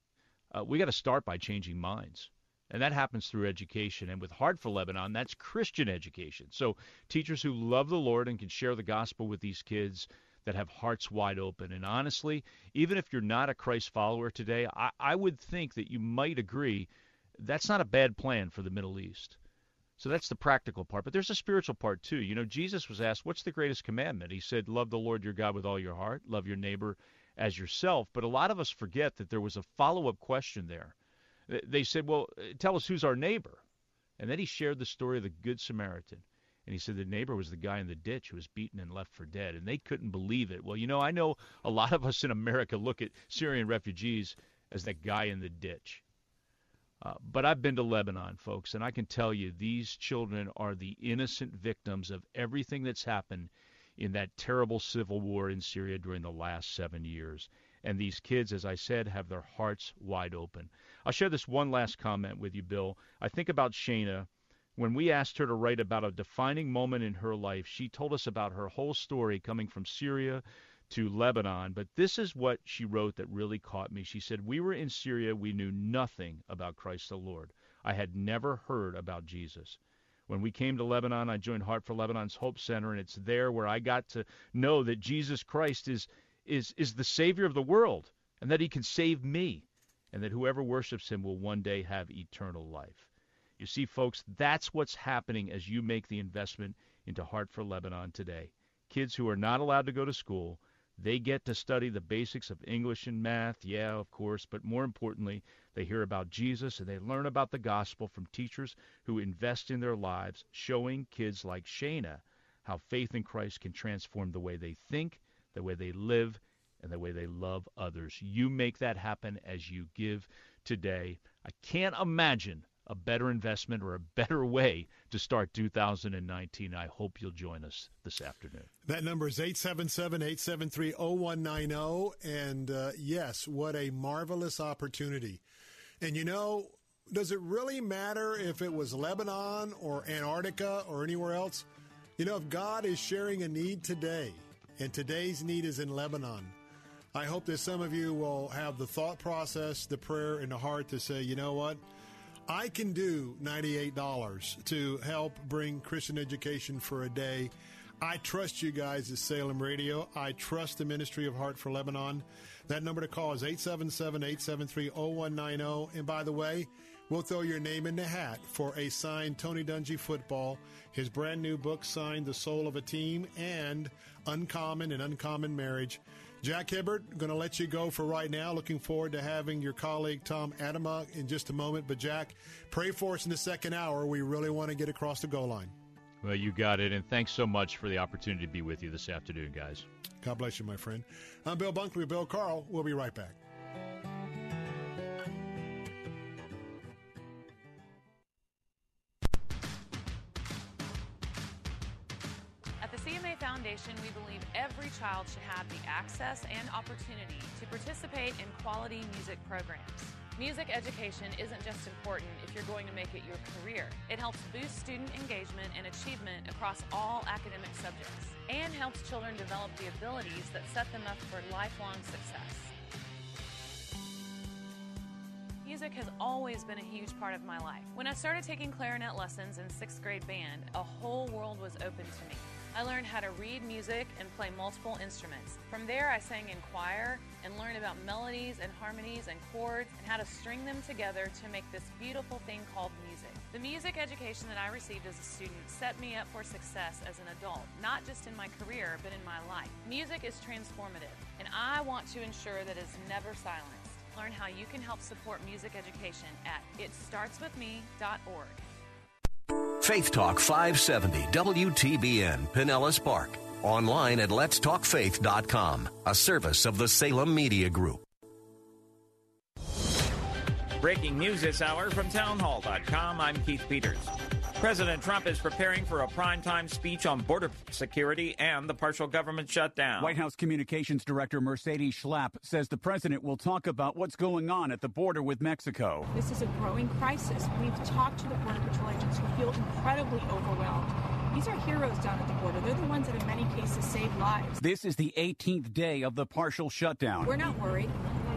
uh, we got to start by changing minds. And that happens through education. And with Heart for Lebanon, that's Christian education. So teachers who love the Lord and can share the gospel with these kids that have hearts wide open. And honestly, even if you're not a Christ follower today, I, I would think that you might agree that's not a bad plan for the Middle East. So that's the practical part. But there's a spiritual part too. You know, Jesus was asked, What's the greatest commandment? He said, Love the Lord your God with all your heart, love your neighbor as yourself. But a lot of us forget that there was a follow up question there. They said, Well, tell us who's our neighbor. And then he shared the story of the Good Samaritan. And he said the neighbor was the guy in the ditch who was beaten and left for dead. And they couldn't believe it. Well, you know, I know a lot of us in America look at Syrian refugees as that guy in the ditch. Uh, but I've been to Lebanon, folks, and I can tell you these children are the innocent victims of everything that's happened in that terrible civil war in Syria during the last seven years. And these kids, as I said, have their hearts wide open. I'll share this one last comment with you, Bill. I think about Shana. When we asked her to write about a defining moment in her life, she told us about her whole story coming from Syria to Lebanon. But this is what she wrote that really caught me. She said, We were in Syria. We knew nothing about Christ the Lord. I had never heard about Jesus. When we came to Lebanon, I joined Heart for Lebanon's Hope Center, and it's there where I got to know that Jesus Christ is, is, is the Savior of the world and that He can save me and that whoever worships Him will one day have eternal life. You see, folks, that's what's happening as you make the investment into Heart for Lebanon today. Kids who are not allowed to go to school they get to study the basics of English and math, yeah, of course, but more importantly, they hear about Jesus and they learn about the gospel from teachers who invest in their lives, showing kids like Shana how faith in Christ can transform the way they think, the way they live, and the way they love others. You make that happen as you give today. I can't imagine a better investment or a better way to start 2019. I hope you'll join us this afternoon. That number is 877 873 0190. And uh, yes, what a marvelous opportunity. And you know, does it really matter if it was Lebanon or Antarctica or anywhere else? You know, if God is sharing a need today, and today's need is in Lebanon, I hope that some of you will have the thought process, the prayer, and the heart to say, you know what? I can do $98 to help bring Christian education for a day. I trust you guys at Salem Radio. I trust the Ministry of Heart for Lebanon. That number to call is 877 873 0190. And by the way, we'll throw your name in the hat for a signed Tony Dungy football, his brand new book signed The Soul of a Team, and Uncommon and Uncommon Marriage. Jack Hibbard, going to let you go for right now. Looking forward to having your colleague Tom Atema in just a moment. But Jack, pray for us in the second hour. We really want to get across the goal line. Well, you got it. And thanks so much for the opportunity to be with you this afternoon, guys. God bless you, my friend. I'm Bill Bunkley with Bill Carl. We'll be right back. At the CMA Foundation, we believe every child should have the access and opportunity to participate in quality music programs. Music education isn't just important if you're going to make it your career. It helps boost student engagement and achievement across all academic subjects and helps children develop the abilities that set them up for lifelong success. Music has always been a huge part of my life. When I started taking clarinet lessons in sixth grade band, a whole world was open to me. I learned how to read music and play multiple instruments. From there, I sang in choir and learned about melodies and harmonies and chords and how to string them together to make this beautiful thing called music. The music education that I received as a student set me up for success as an adult, not just in my career, but in my life. Music is transformative, and I want to ensure that it's never silenced. Learn how you can help support music education at itstartswithme.org. Faith Talk 570 WTBN Pinellas Park. Online at letstalkfaith.com, a service of the Salem Media Group. Breaking news this hour from townhall.com. I'm Keith Peters. President Trump is preparing for a primetime speech on border security and the partial government shutdown. White House Communications Director Mercedes Schlapp says the president will talk about what's going on at the border with Mexico. This is a growing crisis. We've talked to the Border Patrol agents who feel incredibly overwhelmed. These are heroes down at the border. They're the ones that, in many cases, save lives. This is the 18th day of the partial shutdown. We're not worried.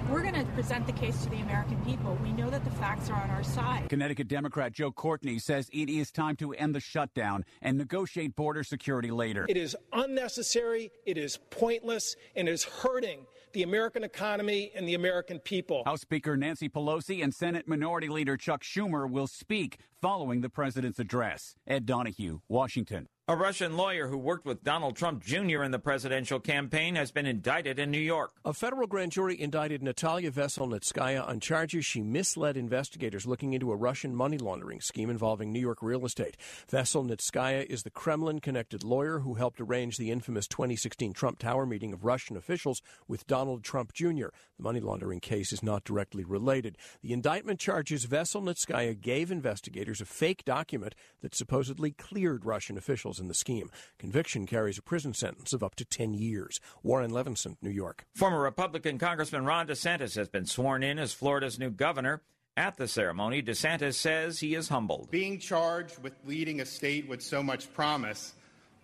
We're going to present the case to the American people. We know that the facts are on our side. Connecticut Democrat Joe Courtney says it is time to end the shutdown and negotiate border security later. It is unnecessary, it is pointless, and it is hurting the American economy and the American people. House Speaker Nancy Pelosi and Senate Minority Leader Chuck Schumer will speak following the president's address. Ed Donahue, Washington. A Russian lawyer who worked with Donald Trump Jr. in the presidential campaign has been indicted in New York. A federal grand jury indicted Natalia Veselnitskaya on charges she misled investigators looking into a Russian money laundering scheme involving New York real estate. Veselnitskaya is the Kremlin connected lawyer who helped arrange the infamous 2016 Trump Tower meeting of Russian officials with Donald Trump Jr. The money laundering case is not directly related. The indictment charges Veselnitskaya gave investigators a fake document that supposedly cleared Russian officials in the scheme. Conviction carries a prison sentence of up to 10 years. Warren Levinson, New York. Former Republican Congressman Ron DeSantis has been sworn in as Florida's new governor. At the ceremony, DeSantis says he is humbled. Being charged with leading a state with so much promise,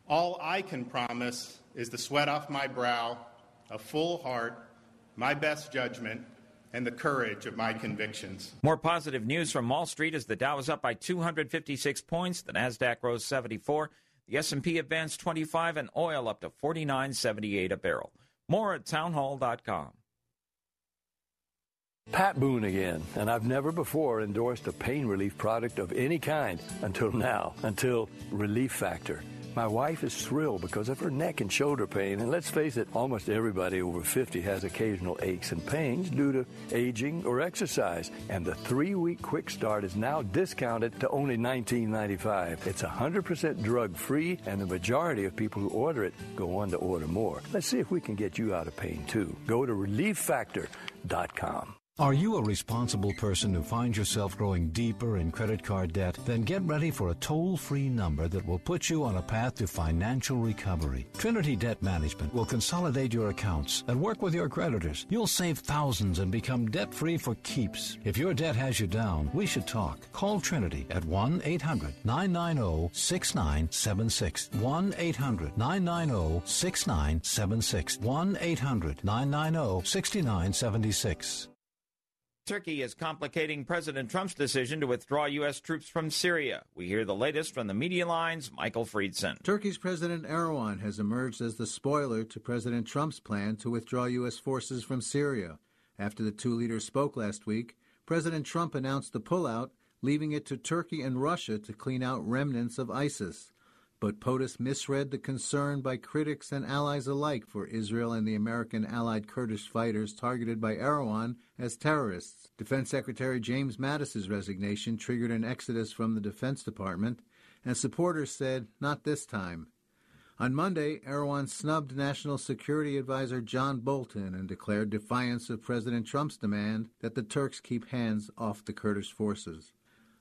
all I can promise is the sweat off my brow, a full heart, my best judgment, and the courage of my convictions. More positive news from Wall Street as the Dow is up by 256 points, the Nasdaq rose 74, the S&P advanced 25 and oil up to 49.78 a barrel. More at townhall.com. Pat Boone again, and I've never before endorsed a pain relief product of any kind until now, until Relief Factor. My wife is thrilled because of her neck and shoulder pain, and let's face it, almost everybody over 50 has occasional aches and pains due to aging or exercise. And the three week quick start is now discounted to only $19.95. It's 100% drug free, and the majority of people who order it go on to order more. Let's see if we can get you out of pain too. Go to relieffactor.com. Are you a responsible person who finds yourself growing deeper in credit card debt? Then get ready for a toll free number that will put you on a path to financial recovery. Trinity Debt Management will consolidate your accounts and work with your creditors. You'll save thousands and become debt free for keeps. If your debt has you down, we should talk. Call Trinity at 1 800 990 6976. 1 800 990 6976. 1 800 990 6976. Turkey is complicating President Trump's decision to withdraw U.S. troops from Syria. We hear the latest from the Media Line's, Michael Friedson. Turkey's President Erdogan has emerged as the spoiler to President Trump's plan to withdraw U.S. forces from Syria. After the two leaders spoke last week, President Trump announced the pullout, leaving it to Turkey and Russia to clean out remnants of ISIS. But POTUS misread the concern by critics and allies alike for Israel and the American allied Kurdish fighters targeted by Erdogan as terrorists. Defense Secretary James Mattis's resignation triggered an exodus from the Defense Department, and supporters said, not this time. On Monday, Erdogan snubbed National Security Advisor John Bolton and declared defiance of President Trump's demand that the Turks keep hands off the Kurdish forces.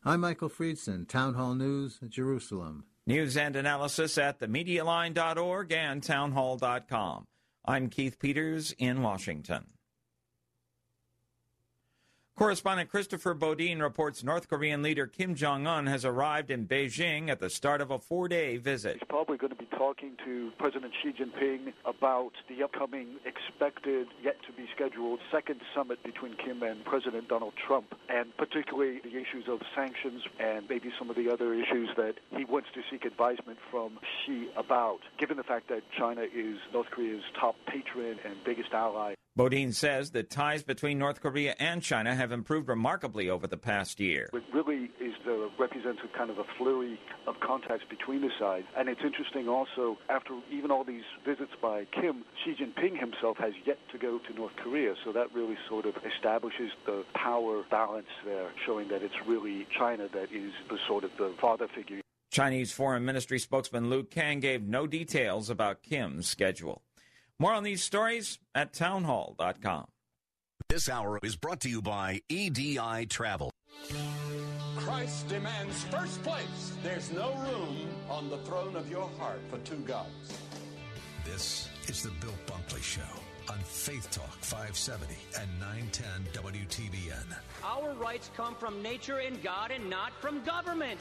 I'm Michael Friedson, Town Hall News, Jerusalem. News and analysis at themedialine.org and townhall.com. I'm Keith Peters in Washington. Correspondent Christopher Bodeen reports North Korean leader Kim Jong un has arrived in Beijing at the start of a four day visit. He's probably going to be talking to President Xi Jinping about the upcoming expected, yet to be scheduled, second summit between Kim and President Donald Trump, and particularly the issues of sanctions and maybe some of the other issues that he wants to seek advisement from Xi about, given the fact that China is North Korea's top patron and biggest ally. Bodeen says that ties between North Korea and China have improved remarkably over the past year. It really is the represents a kind of a flurry of contacts between the sides. And it's interesting also, after even all these visits by Kim, Xi Jinping himself has yet to go to North Korea. So that really sort of establishes the power balance there, showing that it's really China that is the sort of the father figure. Chinese Foreign Ministry spokesman Lu Kang gave no details about Kim's schedule. More on these stories at townhall.com. This hour is brought to you by EDI Travel. Christ demands first place. There's no room on the throne of your heart for two gods. This is the Bill Bunkley Show on Faith Talk 570 and 910 WTBN. Our rights come from nature and God and not from government.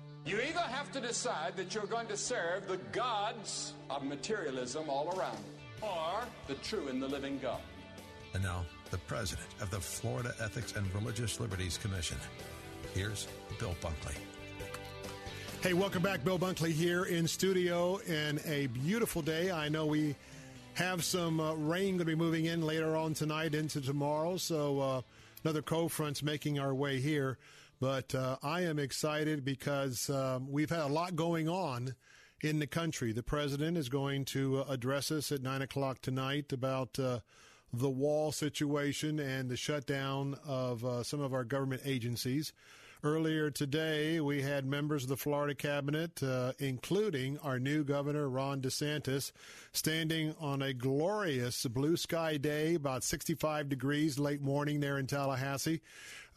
You either have to decide that you're going to serve the gods of materialism all around you, or the true and the living God. And now, the president of the Florida Ethics and Religious Liberties Commission. Here's Bill Bunkley. Hey, welcome back. Bill Bunkley here in studio and a beautiful day. I know we have some uh, rain going to be moving in later on tonight into tomorrow, so uh, another cold front's making our way here. But uh, I am excited because um, we've had a lot going on in the country. The president is going to uh, address us at 9 o'clock tonight about uh, the wall situation and the shutdown of uh, some of our government agencies. Earlier today, we had members of the Florida cabinet, uh, including our new governor, Ron DeSantis, standing on a glorious blue sky day, about 65 degrees late morning there in Tallahassee,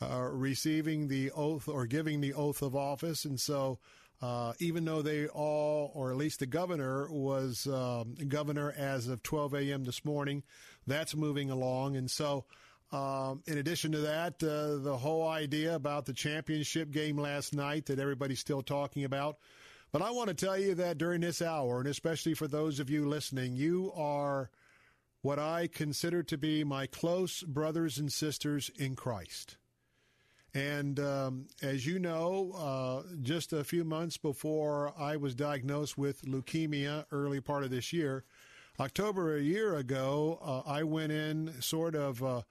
uh, receiving the oath or giving the oath of office. And so, uh, even though they all, or at least the governor, was um, governor as of 12 a.m. this morning, that's moving along. And so, um, in addition to that, uh, the whole idea about the championship game last night that everybody's still talking about. But I want to tell you that during this hour, and especially for those of you listening, you are what I consider to be my close brothers and sisters in Christ. And um, as you know, uh, just a few months before I was diagnosed with leukemia, early part of this year, October a year ago, uh, I went in sort of uh,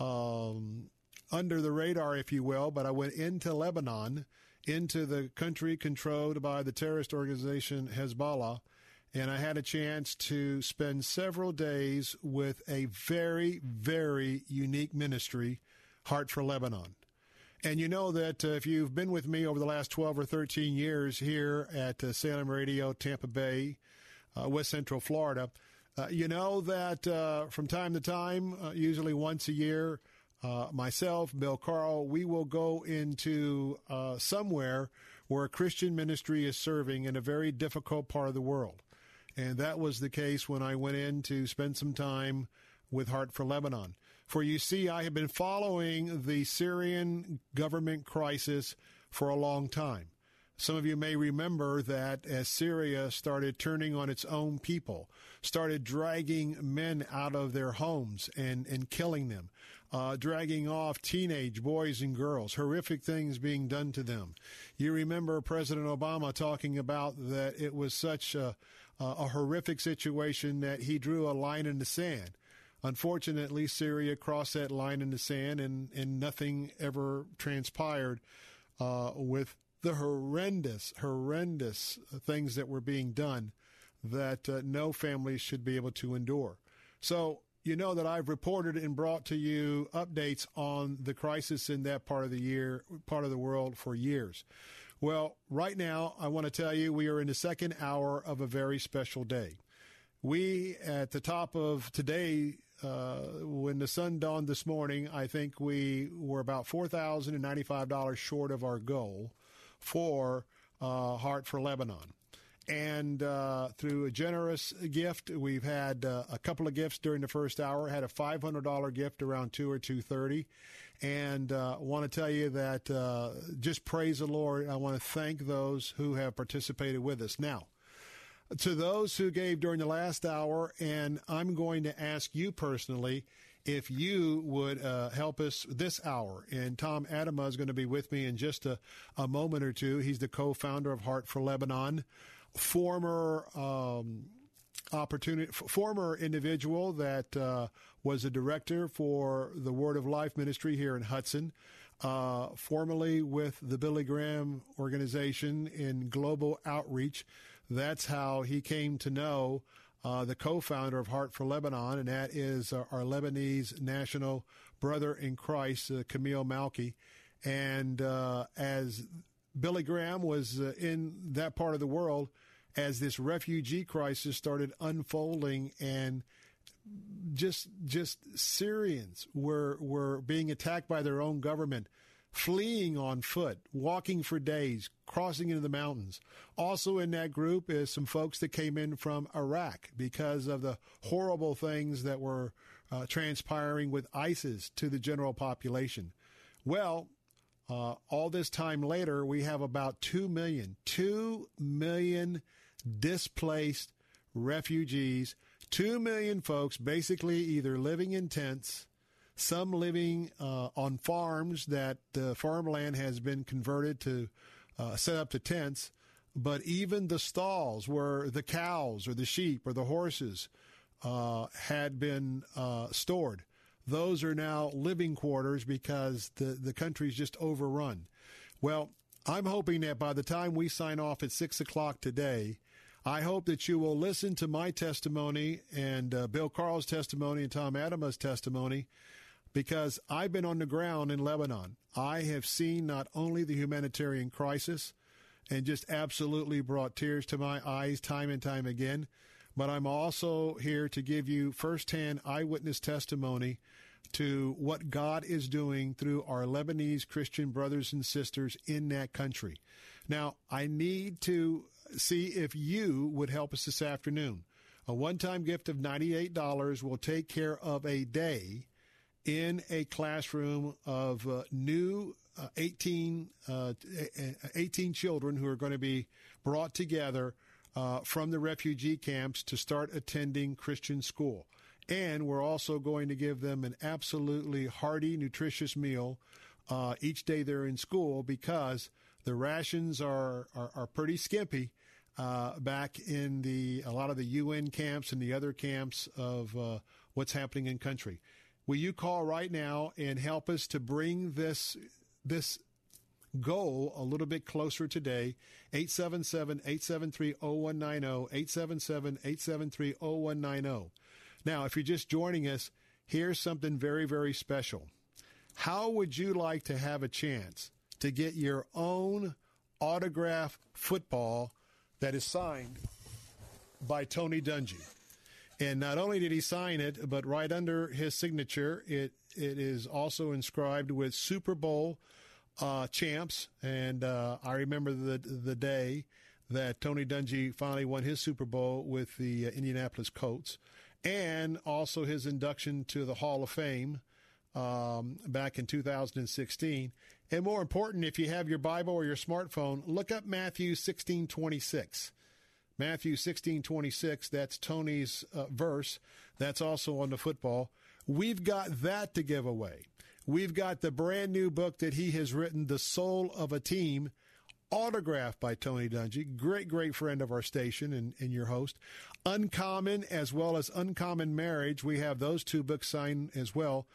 um, under the radar, if you will, but I went into Lebanon, into the country controlled by the terrorist organization Hezbollah, and I had a chance to spend several days with a very, very unique ministry, Heart for Lebanon. And you know that uh, if you've been with me over the last 12 or 13 years here at uh, Salem Radio, Tampa Bay, uh, West Central Florida, uh, you know that uh, from time to time, uh, usually once a year, myself, Bill Carl, we will go into somewhere where a Christian ministry is serving in a very difficult part of the world. And that was the case when I went in to spend some time with Heart for Lebanon. For you see, I have been following the Syrian government crisis for a long time. Some of you may remember that as Syria started turning on its own people, started dragging men out of their homes and, and killing them, uh, dragging off teenage boys and girls, horrific things being done to them. You remember President Obama talking about that it was such a, a horrific situation that he drew a line in the sand. Unfortunately, Syria crossed that line in the sand, and, and nothing ever transpired uh, with the horrendous, horrendous things that were being done that uh, no family should be able to endure. So you know that I've reported and brought to you updates on the crisis in that part of the year, part of the world for years. Well, right now, I want to tell you we are in the second hour of a very special day. We, at the top of today, uh, when the sun dawned this morning, I think we were about $4,095 short of our goal for uh, Heart for Lebanon. And uh, through a generous gift, we've had uh, a couple of gifts during the first hour. Had a $500 gift around two or two thirty, and want to tell you that just praise the Lord. I want to thank those who have participated with us. Now, to those who gave during the last hour, and I'm going to ask you personally if you would uh, help us this hour. And Tom Atema is going to be with me in just a, a moment or two. He's the co-founder of Heart for Lebanon former um, opportunity, former individual that uh, was a director for the Word of Life Ministry here in Hudson, uh, formerly with the Billy Graham organization in global outreach. That's how he came to know uh, the co-founder of Heart for Lebanon, and that is our, our Lebanese national brother in Christ, uh, Camille Melki. And uh, as Billy Graham was uh, in that part of the world as this refugee crisis started unfolding and just just Syrians were were being attacked by their own government, fleeing on foot, walking for days, crossing into the mountains. Also in that group is some folks that came in from Iraq because of the horrible things that were uh, transpiring with ISIS to the general population. Well, uh, all this time later, we have about 2 million, 2 million displaced refugees, 2 million folks basically either living in tents, some living uh, on farms that the farmland has been converted to uh, set up to tents, but even the stalls where the cows or the sheep or the horses uh, had been uh, stored those are now living quarters because the, the country's just overrun. Well, I'm hoping that by the time we sign off at 6 o'clock today, I hope that you will listen to my testimony and uh, Bill Carl's testimony and Tom Atema's testimony because I've been on the ground in Lebanon. I have seen not only the humanitarian crisis and just absolutely brought tears to my eyes time and time again, but I'm also here to give you firsthand eyewitness testimony to what God is doing through our Lebanese Christian brothers and sisters in that country. Now, I need to see if you would help us this afternoon. A one time gift of $98 will take care of a day in a classroom of uh, new uh, 18, uh, 18 children who are going to be brought together uh, from the refugee camps to start attending Christian school. And we're also going to give them an absolutely hearty, nutritious meal uh, each day they're in school because the rations are, are, are pretty skimpy. Uh, back in the a lot of the UN camps and the other camps of uh, what's happening in country. Will you call right now and help us to bring this this goal a little bit closer today. 877 873 0190. 877 873 0190. Now, if you're just joining us, here's something very, very special. How would you like to have a chance to get your own autograph football that is signed by Tony Dungy? And not only did he sign it, but right under his signature, it it is also inscribed with Super Bowl uh, champs, and uh, I remember the the day that Tony Dungy finally won his Super Bowl with the uh, Indianapolis Colts, and also his induction to the Hall of Fame um, back in 2016. And more important, if you have your Bible or your smartphone, look up Matthew 16:26. Matthew 16:26. That's Tony's uh, verse. That's also on the football. We've got that to give away. We've got the brand new book that he has written, The Soul of a Team, autographed by Tony Dungy, great, great friend of our station and, and your host. Uncommon as well as Uncommon Marriage. We have those two books signed as well.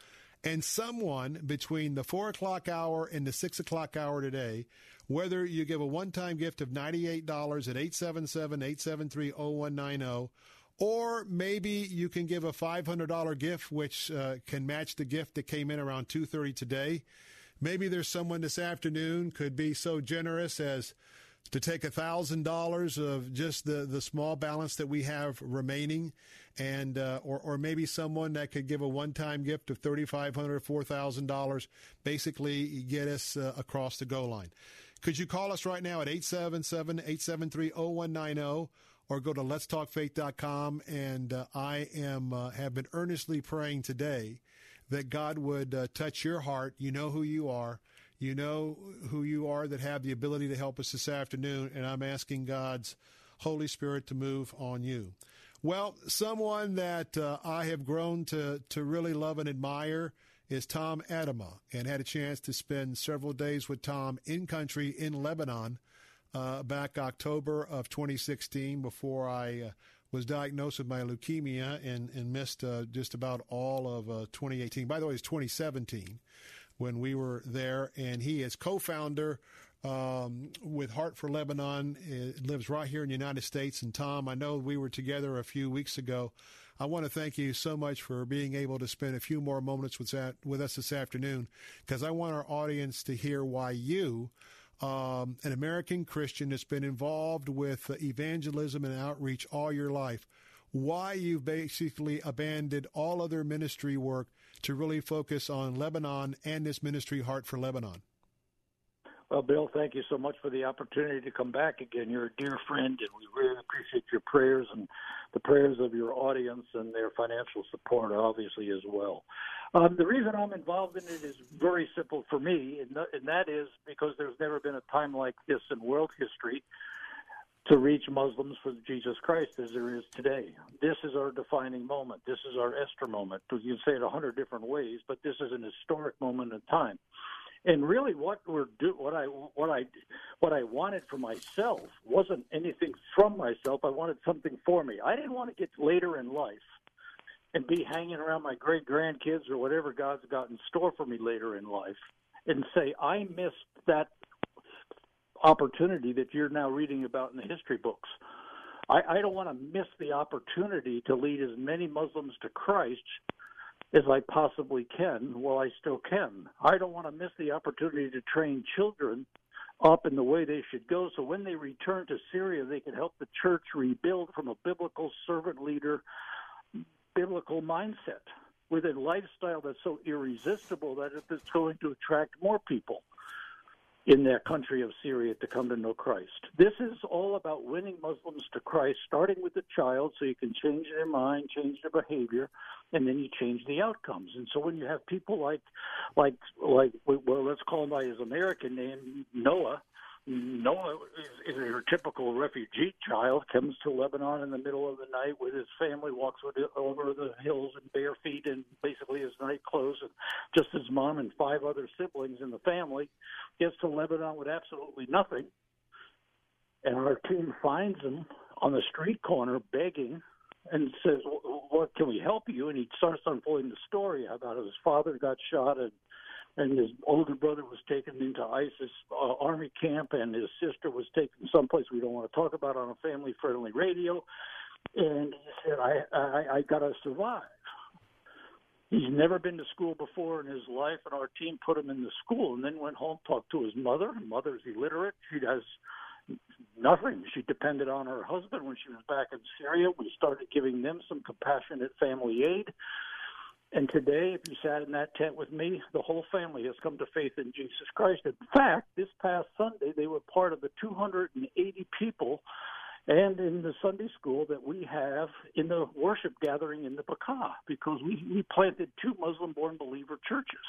And someone between the four o'clock hour and the six o'clock hour today, whether you give a one time gift of $98 at 877 873 0190 Or maybe you can give a $500 gift, which uh, can match the gift that came in around 2.30 today. Maybe there's someone this afternoon could be so generous as to take a thousand dollars of just the, the small balance that we have remaining and uh, or, or maybe someone that could give a one-time gift of $3500 $4000 basically get us uh, across the goal line. Could you call us right now at 877-873-0190 or go to letstalkfaith.com and uh, i am uh, have been earnestly praying today that god would uh, touch your heart. You know who you are you know who you are that have the ability to help us this afternoon, and I'm asking God's Holy Spirit to move on you. Well, someone that uh, I have grown to, to really love and admire is Tom Atema, and had a chance to spend several days with Tom in country in Lebanon uh, back October of 2016 before I uh, was diagnosed with my leukemia and, and missed uh, just about all of uh, 2018. By the way, it's 2017 when we were there, and he is co-founder um, with Heart for Lebanon. It lives right here in the United States. And Tom, I know we were together a few weeks ago. I want to thank you so much for being able to spend a few more moments with that with us this afternoon, because I want our audience to hear why you. Um, an American Christian that's been involved with evangelism and outreach all your life, why you've basically abandoned all other ministry work to really focus on Lebanon and this ministry, Heart for Lebanon. Well, Bill, thank you so much for the opportunity to come back again. You're a dear friend, and we really appreciate your prayers and the prayers of your audience and their financial support, obviously, as well. Um, the reason I'm involved in it is very simple for me, and, and that is because there's never been a time like this in world history to reach Muslims for Jesus Christ as there is today. This is our defining moment. This is our Esther moment. You can say it a hundred different ways, but this is an historic moment in time. And really, what we're do, what I what I what I wanted for myself wasn't anything from myself. I wanted something for me. I didn't want to get later in life and be hanging around my great grandkids or whatever God's got in store for me later in life and say I missed that opportunity that you're now reading about in the history books. I, I don't want to miss the opportunity to lead as many Muslims to Christ as I possibly can while I still can. I don't want to miss the opportunity to train children up in the way they should go so when they return to Syria, they can help the church rebuild from a biblical servant leader, biblical mindset with a lifestyle that's so irresistible that it's going to attract more people in their country of Syria to come to know Christ. This is all about winning Muslims to Christ, starting with the child so you can change their mind, change their behavior, and then you change the outcomes. And so when you have people like, like, like, well, let's call him by his American name, Noah, Noah is, is your typical refugee child, comes to Lebanon in the middle of the night with his family, walks over the hills in bare feet and basically his night clothes, and just his mom and five other siblings in the family, gets to Lebanon with absolutely nothing. And our team finds him on the street corner begging and says, "What can we help you?" And he starts unfolding the story about his father got shot and and his older brother was taken into ISIS uh, army camp, and his sister was taken someplace we don't want to talk about on a family-friendly radio. And he said, "I I, I got to survive." He's never been to school before in his life, and our team put him in the school, and then went home, talked to his mother. Mother's illiterate; she has nothing. She depended on her husband when she was back in Syria. We started giving them some compassionate family aid. And today, if you sat in that tent with me, the whole family has come to faith in Jesus Christ. In fact, this past Sunday, they were part of the 280 people and in the Sunday school that we have in the worship gathering in the Bekaa, because we, we planted two Muslim born believer churches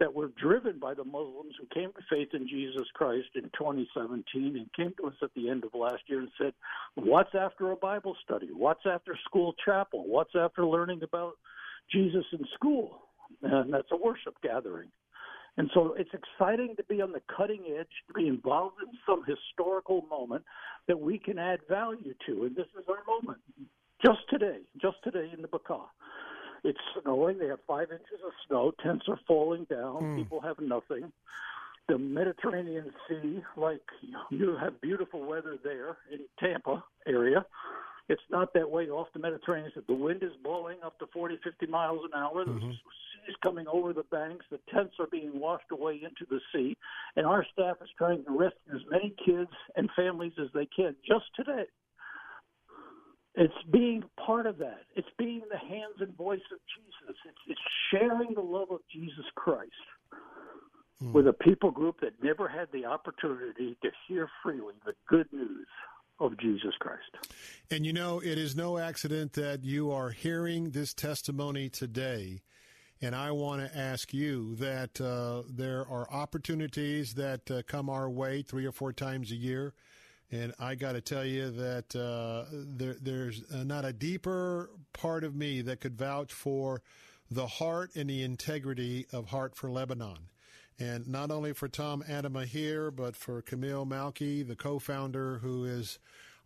that were driven by the Muslims who came to faith in Jesus Christ in 2017 and came to us at the end of last year and said, What's after a Bible study? What's after school chapel? What's after learning about Jesus in school, and that's a worship gathering. And so it's exciting to be on the cutting edge, to be involved in some historical moment that we can add value to. And this is our moment. Just today, just today in the Bekaa. It's snowing. They have five inches of snow. Tents are falling down. Mm. People have nothing. The Mediterranean Sea, like you have beautiful weather there in Tampa area It's not that way off the Mediterranean. The wind is blowing up to 40, 50 miles an hour. Mm-hmm. The sea's coming over the banks. The tents are being washed away into the sea. And our staff is trying to rescue as many kids and families as they can just today. It's being part of that. It's being the hands and voice of Jesus. It's, it's sharing the love of Jesus Christ Hmm. with a people group that never had the opportunity to hear freely the good news of Jesus Christ. And you know, it is no accident that you are hearing this testimony today. And I want to ask you that uh, there are opportunities that uh, come our way three or four times a year. And I got to tell you that uh, there, there's not a deeper part of me that could vouch for the heart and the integrity of Heart for Lebanon. And not only for Tom Atema here, but for Camille Melki, the co-founder who is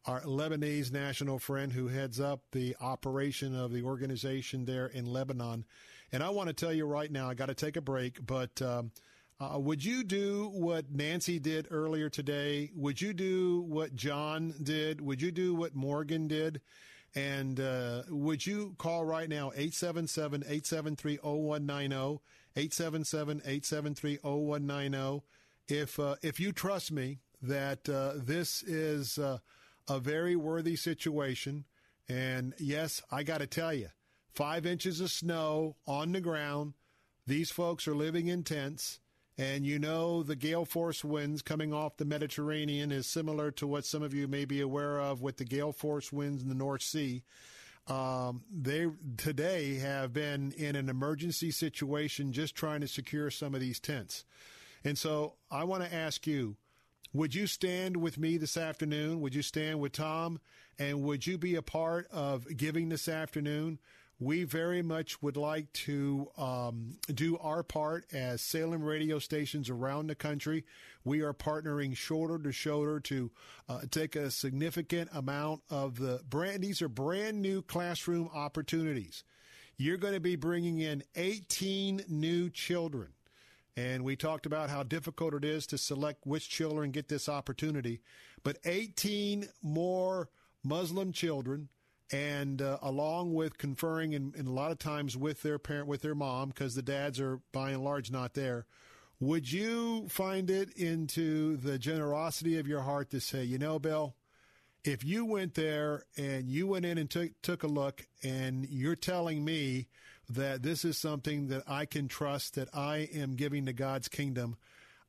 our Lebanese national friend who heads up the operation of the organization there in Lebanon. And I want to tell you right now, I got to take a break, but um, uh, would you do what Nancy did earlier today? Would you do what John did? Would you do what Morgan did? And uh, would you call right now, 877 873 0190, 877 873 0190, if, uh, if you trust me that uh, this is uh, a very worthy situation. And yes, I got to tell you, five inches of snow on the ground. These folks are living in tents. And you know, the gale force winds coming off the Mediterranean is similar to what some of you may be aware of with the gale force winds in the North Sea. Um, they today have been in an emergency situation just trying to secure some of these tents. And so I want to ask you, would you stand with me this afternoon? Would you stand with Tom? And would you be a part of giving this afternoon? We very much would like to um, do our part as Salem radio stations around the country. We are partnering shoulder to shoulder to uh, take a significant amount of the brand. These are brand new classroom opportunities. You're going to be bringing in 18 new children. And we talked about how difficult it is to select which children get this opportunity. But 18 more Muslim children and uh, along with conferring and, and, a lot of times with their parent with their mom because the dads are by and large not there. Would you find it into the generosity of your heart to say you know bill if you went there and you went in and took took a look and you're telling me that this is something that I can trust that I am giving to God's kingdom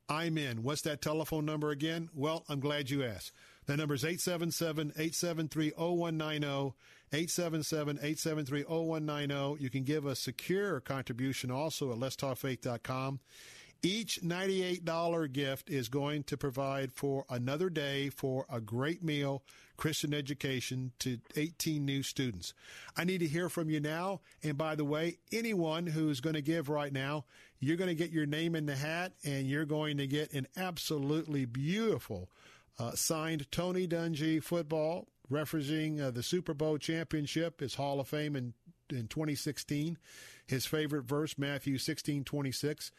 I'm in. What's that telephone number again? Well I'm glad you asked the number is 877-873-0190, 877-873-0190. You can give a secure contribution also at letstalkfaith.com. Each $98 gift is going to provide for another day for a great meal, Christian education to 18 new students. I need to hear from you now. And by the way, anyone who's going to give right now, you're going to get your name in the hat and you're going to get an absolutely beautiful uh, signed Tony Dungy football, referencing uh, the Super Bowl championship, his Hall of Fame in, in 2016. His favorite verse, Matthew 16, 26.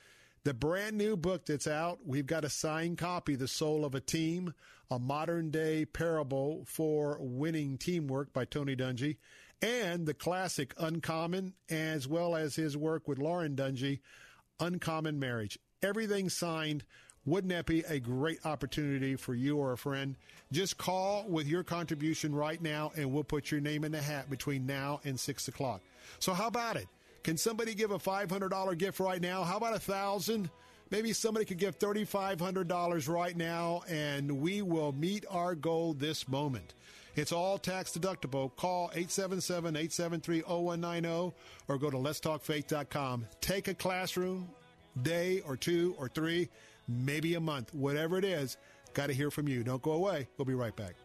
The brand new book that's out, we've got a signed copy, The Soul of a Team, a modern day parable for winning teamwork by Tony Dungy, and the classic Uncommon, as well as his work with Lauren Dungy, Uncommon Marriage. Everything signed wouldn't that be a great opportunity for you or a friend? Just call with your contribution right now, and we'll put your name in the hat between now and 6 o'clock. So, how about it? Can somebody give a $500 gift right now? How about a thousand? Maybe somebody could give $3,500 right now, and we will meet our goal this moment. It's all tax deductible. Call 877 873 0190 or go to letstalkfaith.com. Take a classroom day or two or three maybe a month, whatever it is. Got to hear from you. Don't go away. We'll be right back.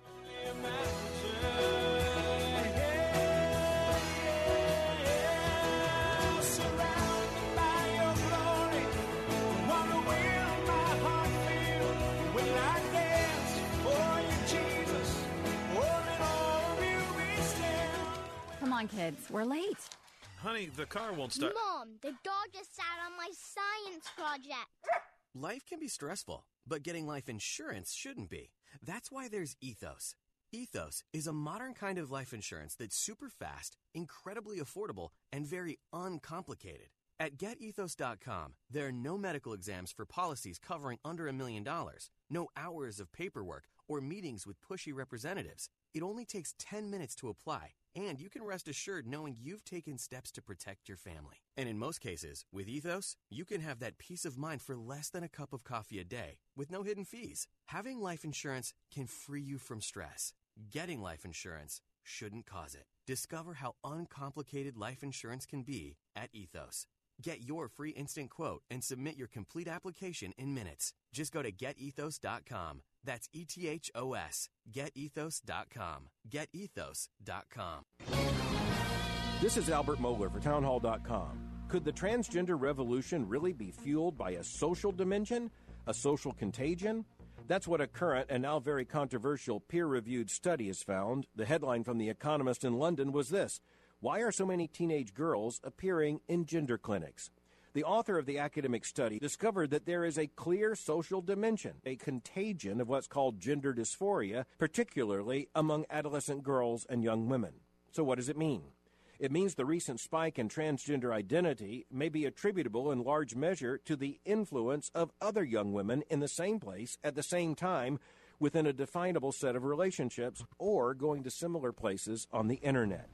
Come on, kids. We're late. Honey, the car won't start. Mom, the dog just sat on my science project. Life can be stressful, but getting life insurance shouldn't be. That's why there's Ethos. Ethos is a modern kind of life insurance that's super fast, incredibly affordable, and very uncomplicated. At getethos.com, there are no medical exams for policies covering under a million dollars, no hours of paperwork, or meetings with pushy representatives. It only takes 10 minutes to apply, and you can rest assured knowing you've taken steps to protect your family. And in most cases, with Ethos, you can have that peace of mind for less than a cup of coffee a day with no hidden fees. Having life insurance can free you from stress. Getting life insurance shouldn't cause it. Discover how uncomplicated life insurance can be at Ethos. Get your free instant quote and submit your complete application in minutes. Just go to getethos.com. That's E T H O S. Getethos.com. Getethos.com. This is Albert Mohler for Townhall.com. Could the transgender revolution really be fueled by a social dimension, a social contagion? That's what a current and now very controversial peer reviewed study has found. The headline from The Economist in London was this Why are so many teenage girls appearing in gender clinics? The author of the academic study discovered that there is a clear social dimension, a contagion of what's called gender dysphoria, particularly among adolescent girls and young women. So, what does it mean? It means the recent spike in transgender identity may be attributable in large measure to the influence of other young women in the same place at the same time within a definable set of relationships or going to similar places on the internet.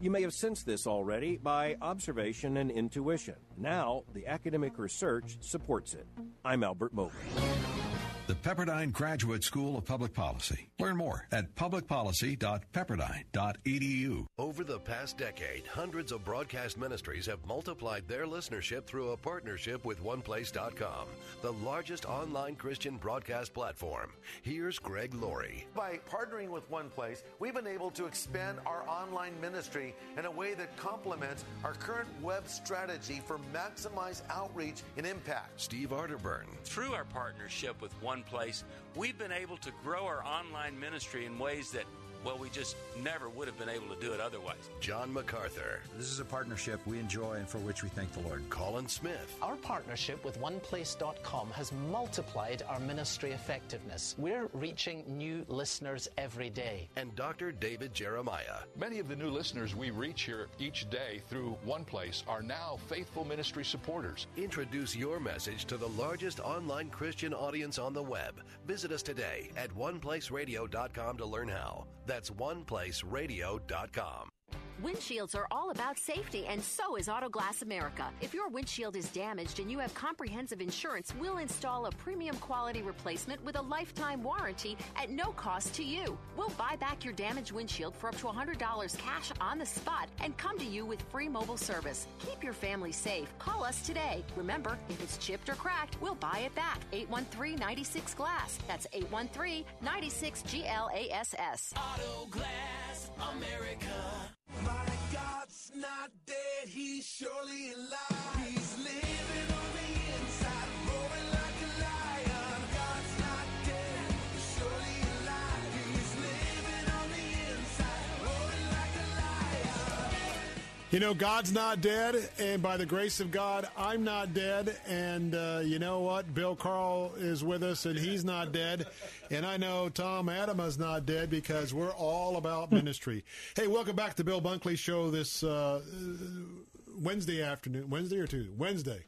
You may have sensed this already by observation and intuition. Now, the academic research supports it. I'm Albert Mohler. The Pepperdine Graduate School of Public Policy. Learn more at publicpolicy.pepperdine.edu. Over the past decade, hundreds of broadcast ministries have multiplied their listenership through a partnership with OnePlace.com, the largest online Christian broadcast platform. Here's Greg Laurie. By partnering with OnePlace, we've been able to expand our online ministry in a way that complements our current web strategy for maximize outreach and impact. Steve Arterburn. Through our partnership with OnePlace, place, we've been able to grow our online ministry in ways that well, we just never would have been able to do it otherwise. John MacArthur. This is a partnership we enjoy and for which we thank the Lord. Colin Smith. Our partnership with OnePlace.com has multiplied our ministry effectiveness. We're reaching new listeners every day. And Dr. David Jeremiah. Many of the new listeners we reach here each day through OnePlace are now faithful ministry supporters. Introduce your message to the largest online Christian audience on the web. Visit us today at oneplaceradio.com to learn how. That's oneplaceradio.com. Windshields are all about safety, and so is Autoglass America. If your windshield is damaged and you have comprehensive insurance, we'll install a premium quality replacement with a lifetime warranty at no cost to you. We'll buy back your damaged windshield for up to $100 cash on the spot and come to you with free mobile service. Keep your family safe. Call us today. Remember, if it's chipped or cracked, we'll buy it back. 813 96 Glass. That's 813 96 GLASS. Autoglass America. My God's not dead, he's surely alive. He's living on the You know, God's not dead, and by the grace of God, I'm not dead. And uh, you know what? Bill Carl is with us, and he's not dead. And I know Tom Atema's not dead because we're all about ministry. hey, welcome back to the Bill Bunkley Show this uh, Wednesday afternoon. Wednesday or Tuesday? Wednesday.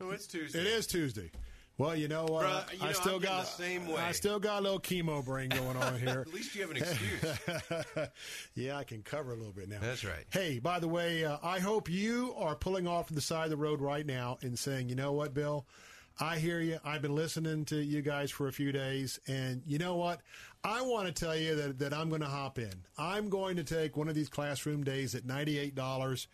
No, it's Tuesday. It is Tuesday. Well, you know what? Bruh, you I know, still I'm got the same way. I still got a little chemo brain going on here. At least you have an excuse. yeah, I can cover a little bit now. That's right. Hey, by the way, uh, I hope you are pulling off to the side of the road right now and saying, you know what, Bill? I hear you. I've been listening to you guys for a few days, and you know what? I want to tell you that, that I'm going to hop in. I'm going to take one of these classroom days at $98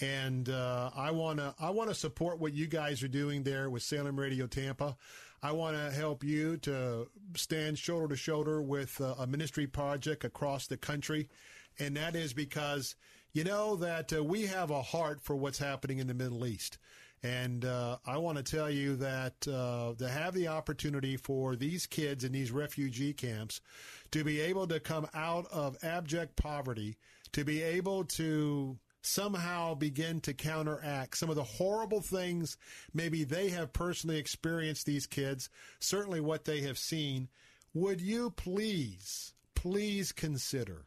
and uh, I want to I want to support what you guys are doing there with Salem Radio Tampa. I want to help you to stand shoulder to shoulder with uh, a ministry project across the country, and that is because you know that uh, we have a heart for what's happening in the Middle East. And uh, I want to tell you that uh, to have the opportunity for these kids in these refugee camps to be able to come out of abject poverty, to be able to somehow begin to counteract some of the horrible things maybe they have personally experienced, these kids, certainly what they have seen. Would you please, please consider?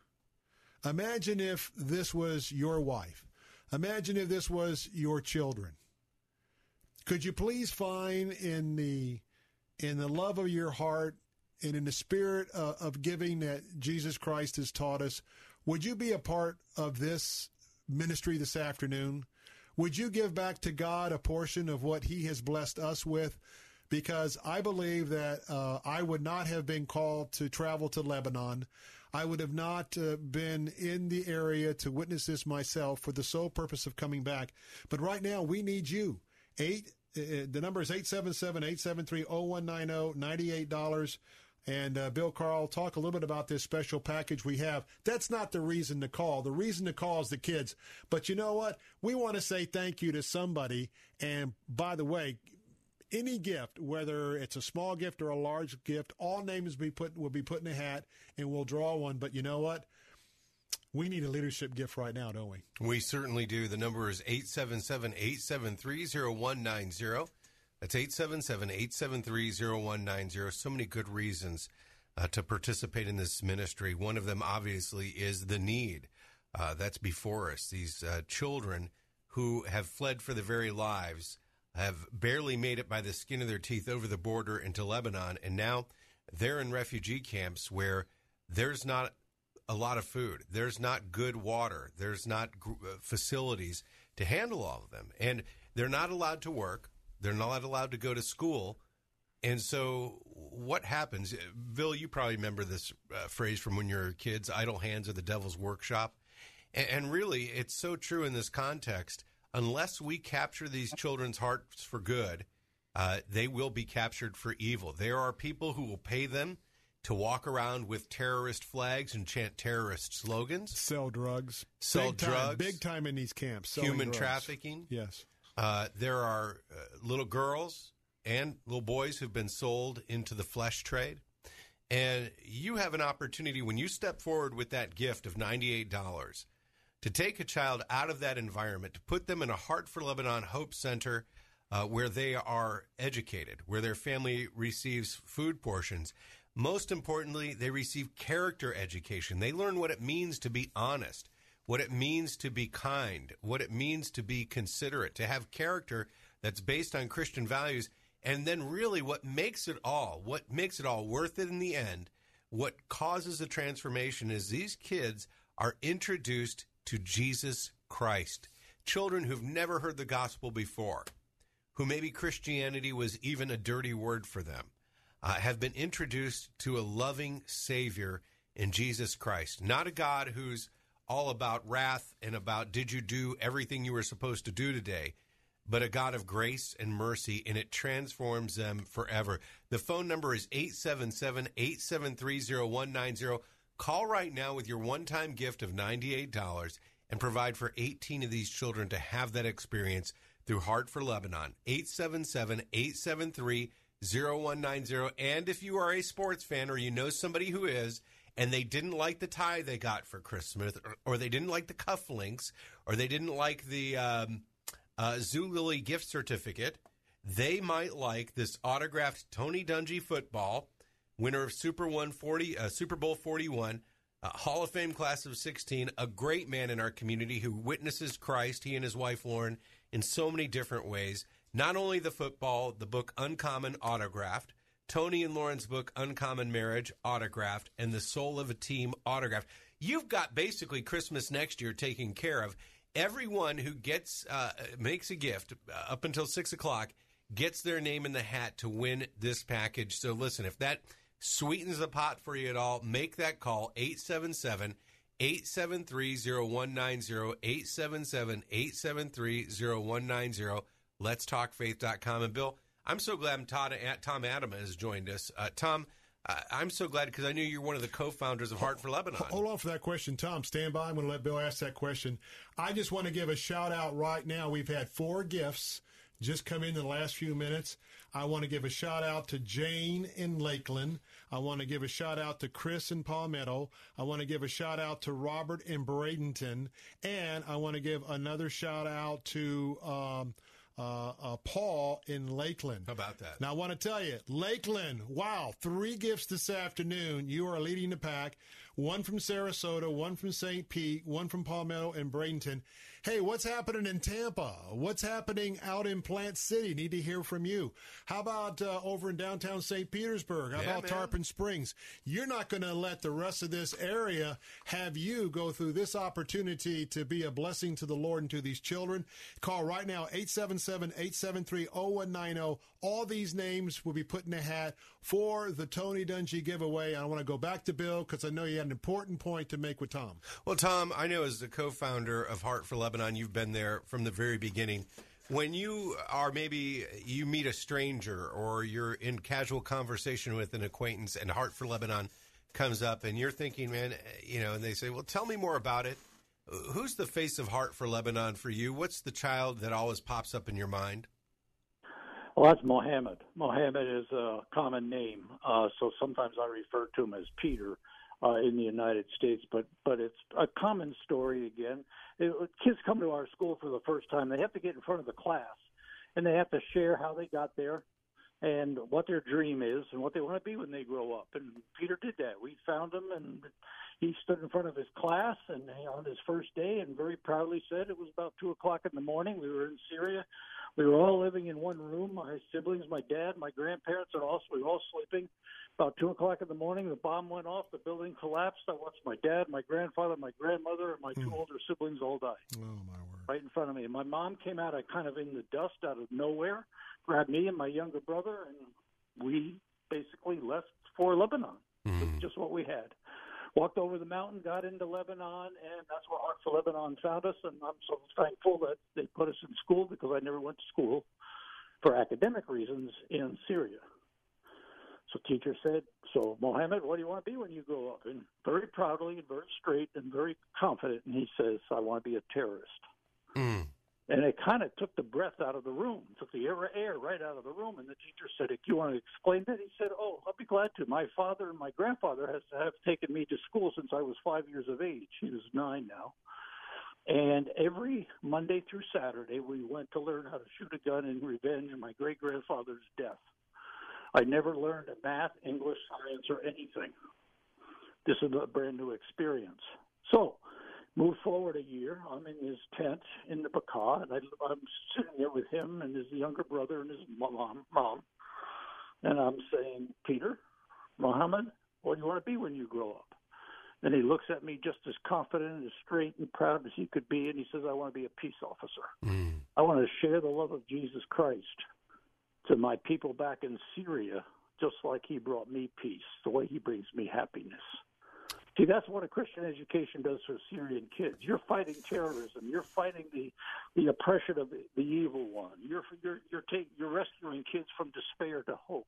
Imagine if this was your wife. Imagine if this was your children. Could you please find in the in the love of your heart and in the spirit uh, of giving that Jesus Christ has taught us, would you be a part of this ministry this afternoon? Would you give back to God a portion of what He has blessed us with? Because I believe that uh, I would not have been called to travel to Lebanon. I would have not uh, been in the area to witness this myself for the sole purpose of coming back. But right now, we need you. Eight. Uh, the number is 877-873-0190, $98. And uh, Bill Carl, talk a little bit about this special package we have. That's not the reason to call. The reason to call is the kids. But you know what? We want to say thank you to somebody. And by the way, any gift, whether it's a small gift or a large gift, all names be put will be put in a hat, and we'll draw one. But you know what? We need a leadership gift right now, don't we? We certainly do. The number is 877 873 0190. That's 877 873 0190. So many good reasons uh, to participate in this ministry. One of them, obviously, is the need uh, that's before us. These uh, children who have fled for their very lives have barely made it by the skin of their teeth over the border into Lebanon, and now they're in refugee camps where there's not a lot of food, there's not good water, there's not uh, facilities to handle all of them, and they're not allowed to work. They're not allowed to go to school. And so, what happens? Bill, you probably remember this uh, phrase from when you were kids idle hands are the devil's workshop. And, and really, it's so true in this context. Unless we capture these children's hearts for good, uh, they will be captured for evil. There are people who will pay them to walk around with terrorist flags and chant terrorist slogans, sell drugs, sell big time, drugs, big time in these camps, human drugs. trafficking. Yes. Uh, there are uh, little girls and little boys who've been sold into the flesh trade. And you have an opportunity when you step forward with that gift of $98 to take a child out of that environment, to put them in a Heart for Lebanon Hope Center uh, where they are educated, where their family receives food portions. Most importantly, they receive character education. They learn what it means to be honest, what it means to be kind, what it means to be considerate, to have character that's based on Christian values. And then, really, what makes it all, what makes it all worth it in the end, what causes the transformation is these kids are introduced to Jesus Christ. Children who've never heard the gospel before, who maybe Christianity was even a dirty word for them, uh, have been introduced to a loving Savior in Jesus Christ. Not a God who's all about wrath and about did you do everything you were supposed to do today, but a God of grace and mercy, and it transforms them forever. The phone number is 877 873 0190. Call right now with your one time gift of $98 and provide for 18 of these children to have that experience through Heart for Lebanon. 877 873 0190. And if you are a sports fan or you know somebody who is, and they didn't like the tie they got for Christmas, or, or they didn't like the cufflinks, or they didn't like the um, uh, Zulily gift certificate, they might like this autographed Tony Dungy football, winner of Super One Forty, uh, Super Bowl Forty One, uh, Hall of Fame class of sixteen, a great man in our community who witnesses Christ, he and his wife Lauren, in so many different ways. Not only the football, the book Uncommon autographed, Tony and Lauren's book Uncommon Marriage autographed, and The Soul of a Team autographed. You've got basically Christmas next year taken care of. Everyone who gets uh, makes a gift uh, up until six o'clock gets their name in the hat to win this package. So listen, if that sweetens the pot for you at all, make that call 877 873 0190 877 873 0190 Let's Talk Faith.com. And Bill, I'm so glad Todd, Tom Atema has joined us. Uh, Tom, uh, I'm so glad because I knew you're one of the co-founders of Heart for Lebanon. Hold on for that question, Tom. Stand by. I'm going to let Bill ask that question. I just want to give a shout out right now. We've had four gifts just come in in the last few minutes. I want to give a shout out to Jane in Lakeland. I want to give a shout out to Chris in Palmetto. I want to give a shout out to Robert in Bradenton. And I want to give another shout out to um, uh, uh, Paul in Lakeland. How about that? Now, I want to tell you, Lakeland, wow, three gifts this afternoon. You are leading the pack. One from Sarasota, one from St. Pete, one from Palmetto and Bradenton. Hey, what's happening in Tampa? What's happening out in Plant City? Need to hear from you. How about uh, over in downtown St. Petersburg? How Yeah, about man. Tarpon Springs? You're not going to let the rest of this area have you go through this opportunity to be a blessing to the Lord and to these children. Call right now, 877-873-0190. All these names will be put in a hat for the Tony Dungy giveaway. I want to go back to Bill because I know you had an important point to make with Tom. Well, Tom, I know as the co-founder of Heart for Lebanon, you've been there from the very beginning. When you are maybe you meet a stranger or you're in casual conversation with an acquaintance and Heart for Lebanon comes up and you're thinking, man, you know, and they say, "Well, tell me more about it." Who's the face of Heart for Lebanon for you? What's the child that always pops up in your mind? Well, that's Mohammed. Mohammed is a common name, uh, so sometimes I refer to him as Peter uh, in the United States. But but it's a common story again. It, kids come to our school for the first time. They have to get in front of the class, and they have to share how they got there, and what their dream is, and what they want to be when they grow up. And Peter did that. We found him, and he stood in front of his class, and on his first day, and very proudly said it was about two o'clock in the morning. We were in Syria. We were all living in one room. My siblings, my dad, my grandparents, and also we were all sleeping. About two o'clock in the morning, the bomb went off. The building collapsed. I watched my dad, my grandfather, my grandmother, and my two hmm. older siblings all die Oh, my word. right in front of me. And my mom came out of kind of in the dust out of nowhere, grabbed me and my younger brother, and we basically left for Lebanon. It's hmm. just what we had. Walked over the mountain, got into Lebanon, and that's where Heart for Lebanon found us. And I'm so thankful that they put us in school because I never went to school for academic reasons in Syria. So teacher said, "So Mohammed, what do you want to be when you grow up?" And very proudly and very straight and very confident, and he says, "I want to be a terrorist." Hmm. And it kind of took the breath out of the room, took the air, air right out of the room. And the teacher said, "Do you want to explain that?" He said, "Oh, I'll be glad to. My father and my grandfather has have taken me to school since I was five years of age. He was nine now." And every Monday through Saturday, we went to learn how to shoot a gun in revenge of my great grandfather's death. I never learned math, English, science, or anything. This is a brand new experience. So, move forward a year. I'm in his tent in the Bekaa, and I, I'm sitting there with him and his younger brother and his mom, mom. And I'm saying, Peter, Mohammed, what do you want to be when you grow up? And he looks at me just as confident and as straight and proud as he could be, and he says, I want to be a peace officer. Mm. I want to share the love of Jesus Christ to my people back in Syria, just like he brought me peace, the way he brings me happiness. See, that's what a Christian education does for Syrian kids. You're fighting terrorism. You're fighting the the oppression of the, the evil one. You're you're you're taking you're rescuing kids from despair to hope.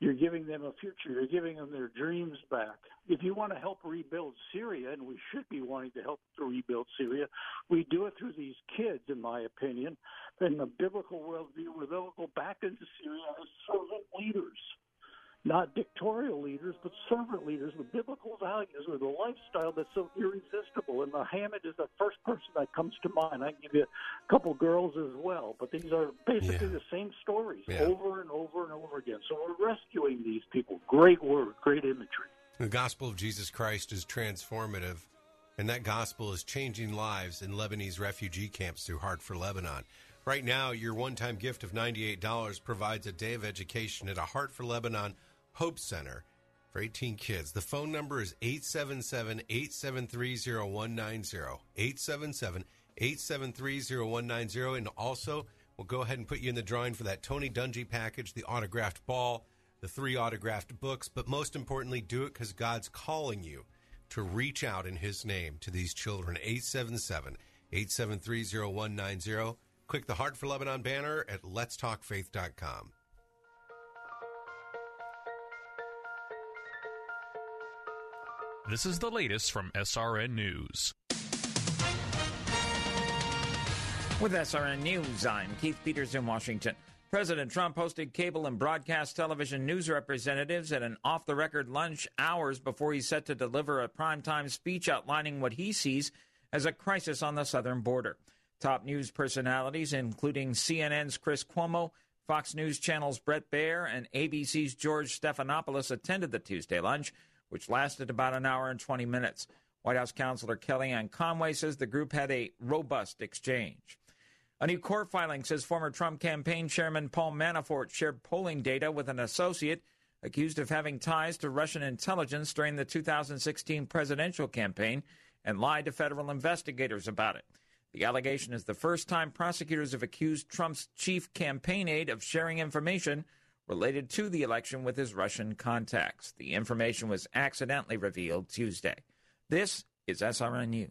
You're giving them a future. You're giving them their dreams back. If you want to help rebuild Syria, and we should be wanting to help to rebuild Syria, we do it through these kids, in my opinion. In the biblical worldview, where they'll go back into Syria as servant leaders not dictatorial leaders, but servant leaders with biblical values, with a lifestyle that's so irresistible. And Muhammad is the first person that comes to mind. I can give you a couple girls as well, but these are basically the same stories Yeah. over and over and over again. So we're rescuing these people. Great word, great imagery. The gospel of Jesus Christ is transformative, and that gospel is changing lives in Lebanese refugee camps through Heart for Lebanon. Right now, your one time gift of $98 provides a day of education at a Heart for Lebanon Hope Center for 18 kids. The phone number is 877 873 0190. 877 873 0190. And also, we'll go ahead and put you in the drawing for that Tony Dungy package, the autographed ball, the three autographed books, but most importantly, do it because God's calling you to reach out in His name to these children. 877 873 0190. Click the Heart for Lebanon banner at letstalkfaith.com. This is the latest from SRN News. With SRN News, I'm Keith Peters in Washington. President Trump hosted cable and broadcast television news representatives at an off the record lunch hours before he's set to deliver a primetime speech outlining what he sees as a crisis on the southern border. Top news personalities, including CNN's Chris Cuomo, Fox News Channel's Bret Baier, and ABC's George Stephanopoulos, attended the Tuesday lunch, which lasted about an hour and 20 minutes. White House Counselor Kellyanne Conway says the group had a robust exchange. A new court filing says former Trump campaign chairman Paul Manafort shared polling data with an associate accused of having ties to Russian intelligence during the 2016 presidential campaign and lied to federal investigators about it. The allegation is the first time prosecutors have accused Trump's chief campaign aide of sharing information related to the election with his Russian contacts. The information was accidentally revealed Tuesday. This is SRN News.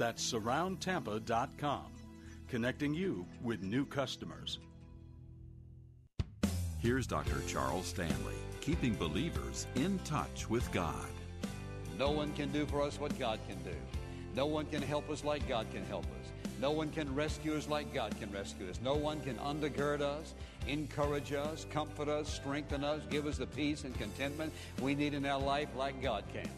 That's surroundtampa.com, connecting you with new customers. Here's Dr. Charles Stanley, keeping believers in touch with God. No one can do for us what God can do. No one can help us like God can help us. No one can rescue us like God can rescue us. No one can undergird us, encourage us, comfort us, strengthen us, give us the peace and contentment we need in our life like God can.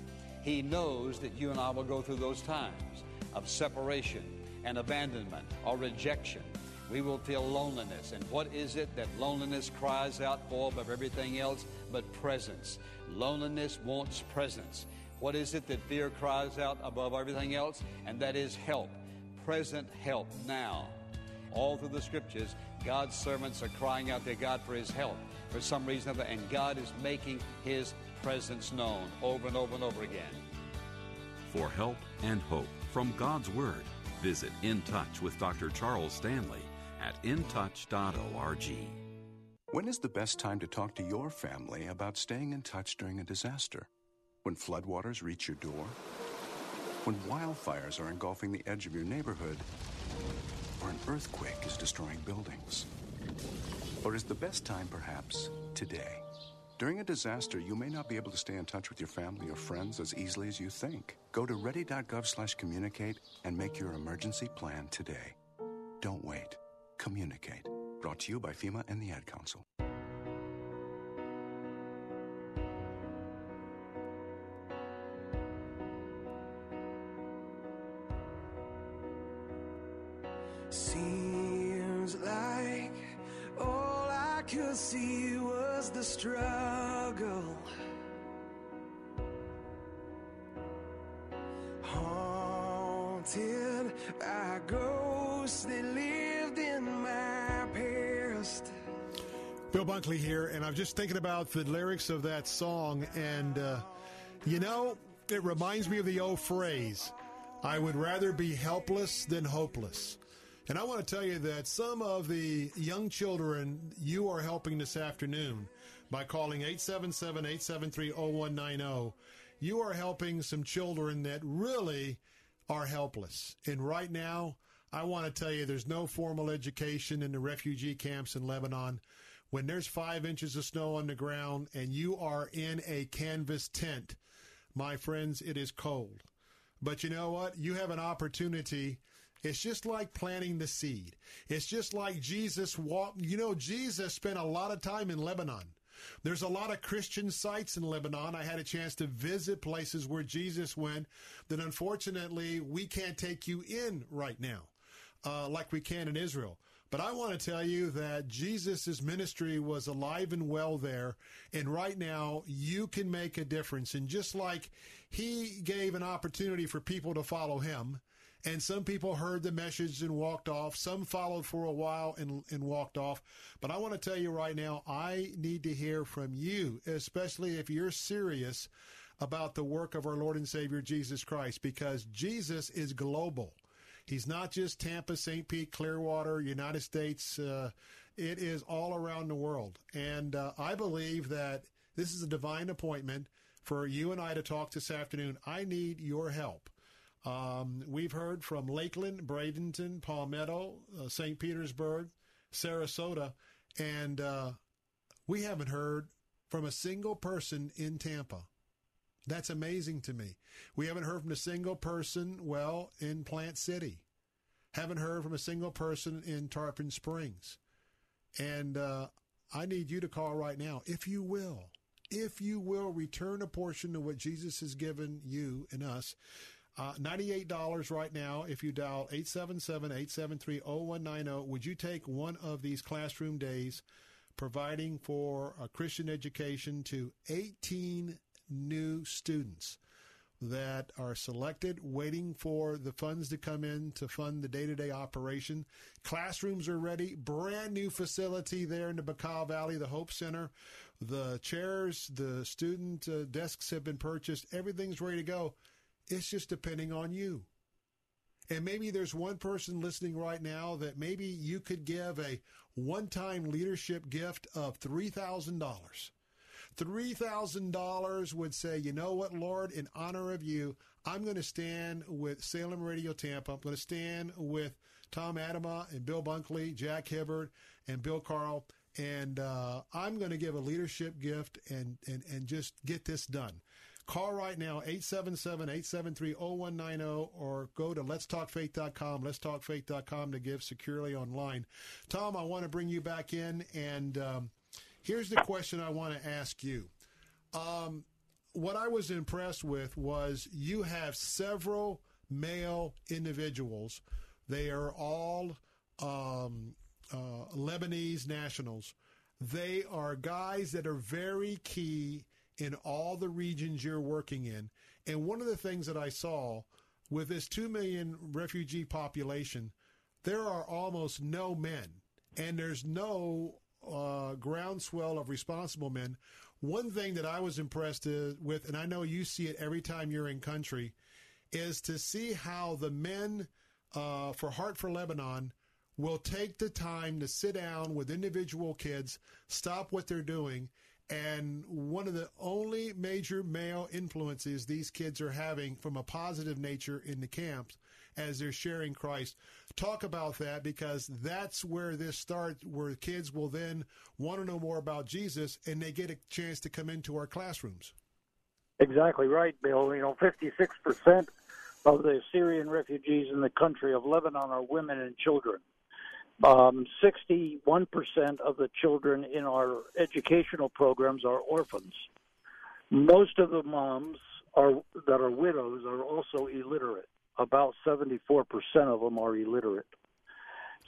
He knows that you and I will go through those times of separation and abandonment or rejection. We will feel loneliness. And what is it that loneliness cries out for above everything else but presence? Loneliness wants presence. What is it that fear cries out above everything else? And that is help. Present help now. All through the scriptures, God's servants are crying out to God for his help for some reason or other, and God is making his presence known over and over and over again. For help and hope from God's Word, visit In Touch with Dr. Charles Stanley at intouch.org. When is the best time to talk to your family about staying in touch during a disaster? When floodwaters reach your door? When wildfires are engulfing the edge of your neighborhood? Or an earthquake is destroying buildings? Or is the best time perhaps today? During a disaster, you may not be able to stay in touch with your family or friends as easily as you think. Go to ready.gov slash communicate and make your emergency plan today. Don't wait. Communicate. Brought to you by FEMA and the Ad Council. Seems like all I could see the struggle. Haunted that lived in my past. Bill Bunkley here, and I'm just thinking about the lyrics of that song, and uh, you know, it reminds me of the old phrase I would rather be helpless than hopeless. And I want to tell you that some of the young children you are helping this afternoon by calling 877 873 0190. You are helping some children that really are helpless. And right now, I want to tell you there's no formal education in the refugee camps in Lebanon. When there's five inches of snow on the ground and you are in a canvas tent, my friends, it is cold. But you know what? You have an opportunity. It's just like planting the seed. It's just like Jesus walked. You know, Jesus spent a lot of time in Lebanon. There's a lot of Christian sites in Lebanon. I had a chance to visit places where Jesus went that unfortunately we can't take you in right now, uh, like we can in Israel. But I want to tell you that Jesus' ministry was alive and well there. And right now, you can make a difference. And just like he gave an opportunity for people to follow him, and some people heard the message and walked off. Some followed for a while and, and walked off. But I want to tell you right now, I need to hear from you, especially if you're serious about the work of our Lord and Savior Jesus Christ, because Jesus is global. He's not just Tampa, St. Pete, Clearwater, United States. Uh, it is all around the world. And uh, I believe that this is a divine appointment for you and I to talk this afternoon. I need your help. Um, we've heard from Lakeland, Bradenton, Palmetto, uh, St. Petersburg, Sarasota, and uh, we haven't heard from a single person in Tampa. That's amazing to me. We haven't heard from a single person, well, in Plant City. Haven't heard from a single person in Tarpon Springs. And uh, I need you to call right now, if you will. If you will, return a portion of what Jesus has given you and us. Uh, $98 right now if you dial 877-873-0190. Would you take one of these classroom days providing for a Christian education to 18 new students that are selected, waiting for the funds to come in to fund the day to day operation. Classrooms are ready, brand new facility there in the Bekaa Valley, the Hope Center. The chairs, the student uh, desks have been purchased, everything's ready to go. It's just depending on you. And maybe there's one person listening right now that maybe you could give a one time leadership gift of $3,000. $3,000 would say, you know what, Lord, in honor of you, I'm going to stand with Salem Radio Tampa. I'm going to stand with Tom Atema and Bill Bunkley, Jack Hibbard, and Bill Carl. And uh, I'm going to give a leadership gift and, and, and just get this done. Call right now, 877-873-0190, or go to letstalkfaith.com, letstalkfaith.com to give securely online. Tom, I want to bring you back in, and um, here's the question I want to ask you. Um, what I was impressed with was you have several male individuals. They are all um, uh, Lebanese nationals. They are guys that are very key in all the regions you're working in. And one of the things that I saw with this 2 million refugee population, there are almost no men, and there's no uh, groundswell of responsible men. One thing that I was impressed with, and I know you see it every time you're in country, is to see how the men uh, for Heart for Lebanon will take the time to sit down with individual kids, stop what they're doing, and one of the only major male influences these kids are having from a positive nature in the camps as they're sharing Christ. Talk about that because that's where this starts, where kids will then want to know more about Jesus and they get a chance to come into our classrooms. Exactly right, Bill. You know, 56% of the Syrian refugees in the country of Lebanon are women and children. Um, 61% of the children in our educational programs are orphans. Most of the moms are that are widows are also illiterate. About 74% of them are illiterate.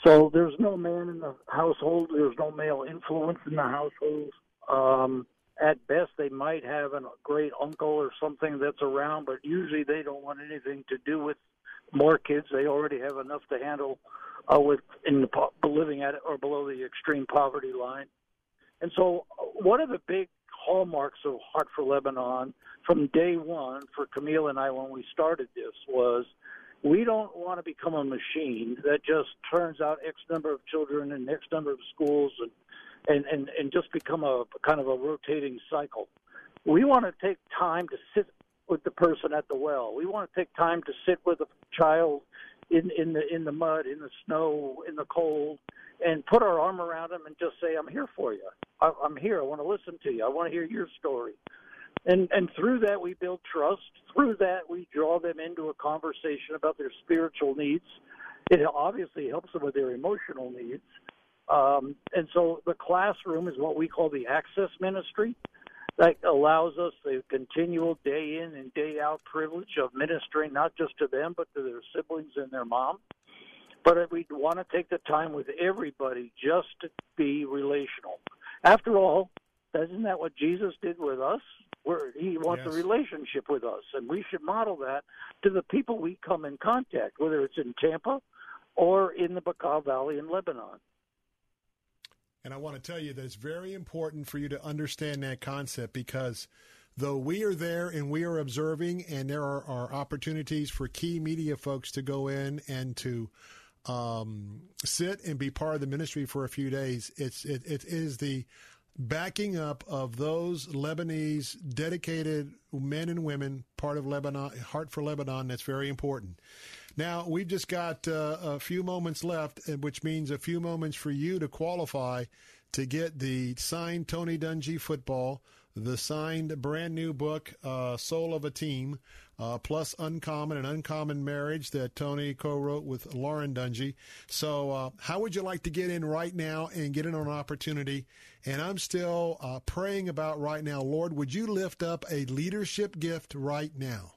So there's no man in the household. There's no male influence in the household. Um, at best, they might have a great uncle or something that's around, but usually they don't want anything to do with more kids. They already have enough to handle uh, with in the living at or below the extreme poverty line. And so, uh, one of the big hallmarks of Heart for Lebanon from day one for Camille and I when we started this was we don't want to become a machine that just turns out X number of children and X number of schools and and and and just become a kind of a rotating cycle. We want to take time to sit with the person at the well. We want to take time to sit with a child in in the in the mud, in the snow, in the cold, and put our arm around them and just say, "I'm here for you. I, I'm here. I want to listen to you. I want to hear your story." And and through that we build trust. Through that we draw them into a conversation about their spiritual needs. It obviously helps them with their emotional needs. Um, and so the classroom is what we call the access ministry that allows us the continual day in and day out privilege of ministering not just to them but to their siblings and their mom. But we want to take the time with everybody just to be relational. After all, isn't that what Jesus did with us? Where he wants yes. a relationship with us, and we should model that to the people we come in contact, whether it's in Tampa or in the Bekaa Valley in Lebanon. And I want to tell you that it's very important for you to understand that concept because though we are there and we are observing, and there are, are opportunities for key media folks to go in and to um, sit and be part of the ministry for a few days, it's it, it is the backing up of those Lebanese dedicated men and women, part of Lebanon, Heart for Lebanon. That's very important. Now, we've just got uh, a few moments left, which means a few moments for you to qualify to get the signed Tony Dungy football, the signed brand new book, uh, Soul of a Team, uh, plus Uncommon and Uncommon Marriage that Tony co wrote with Lauren Dungy. So, uh, how would you like to get in right now and get in on an opportunity? And I'm still uh, praying about right now, Lord, would you lift up a leadership gift right now?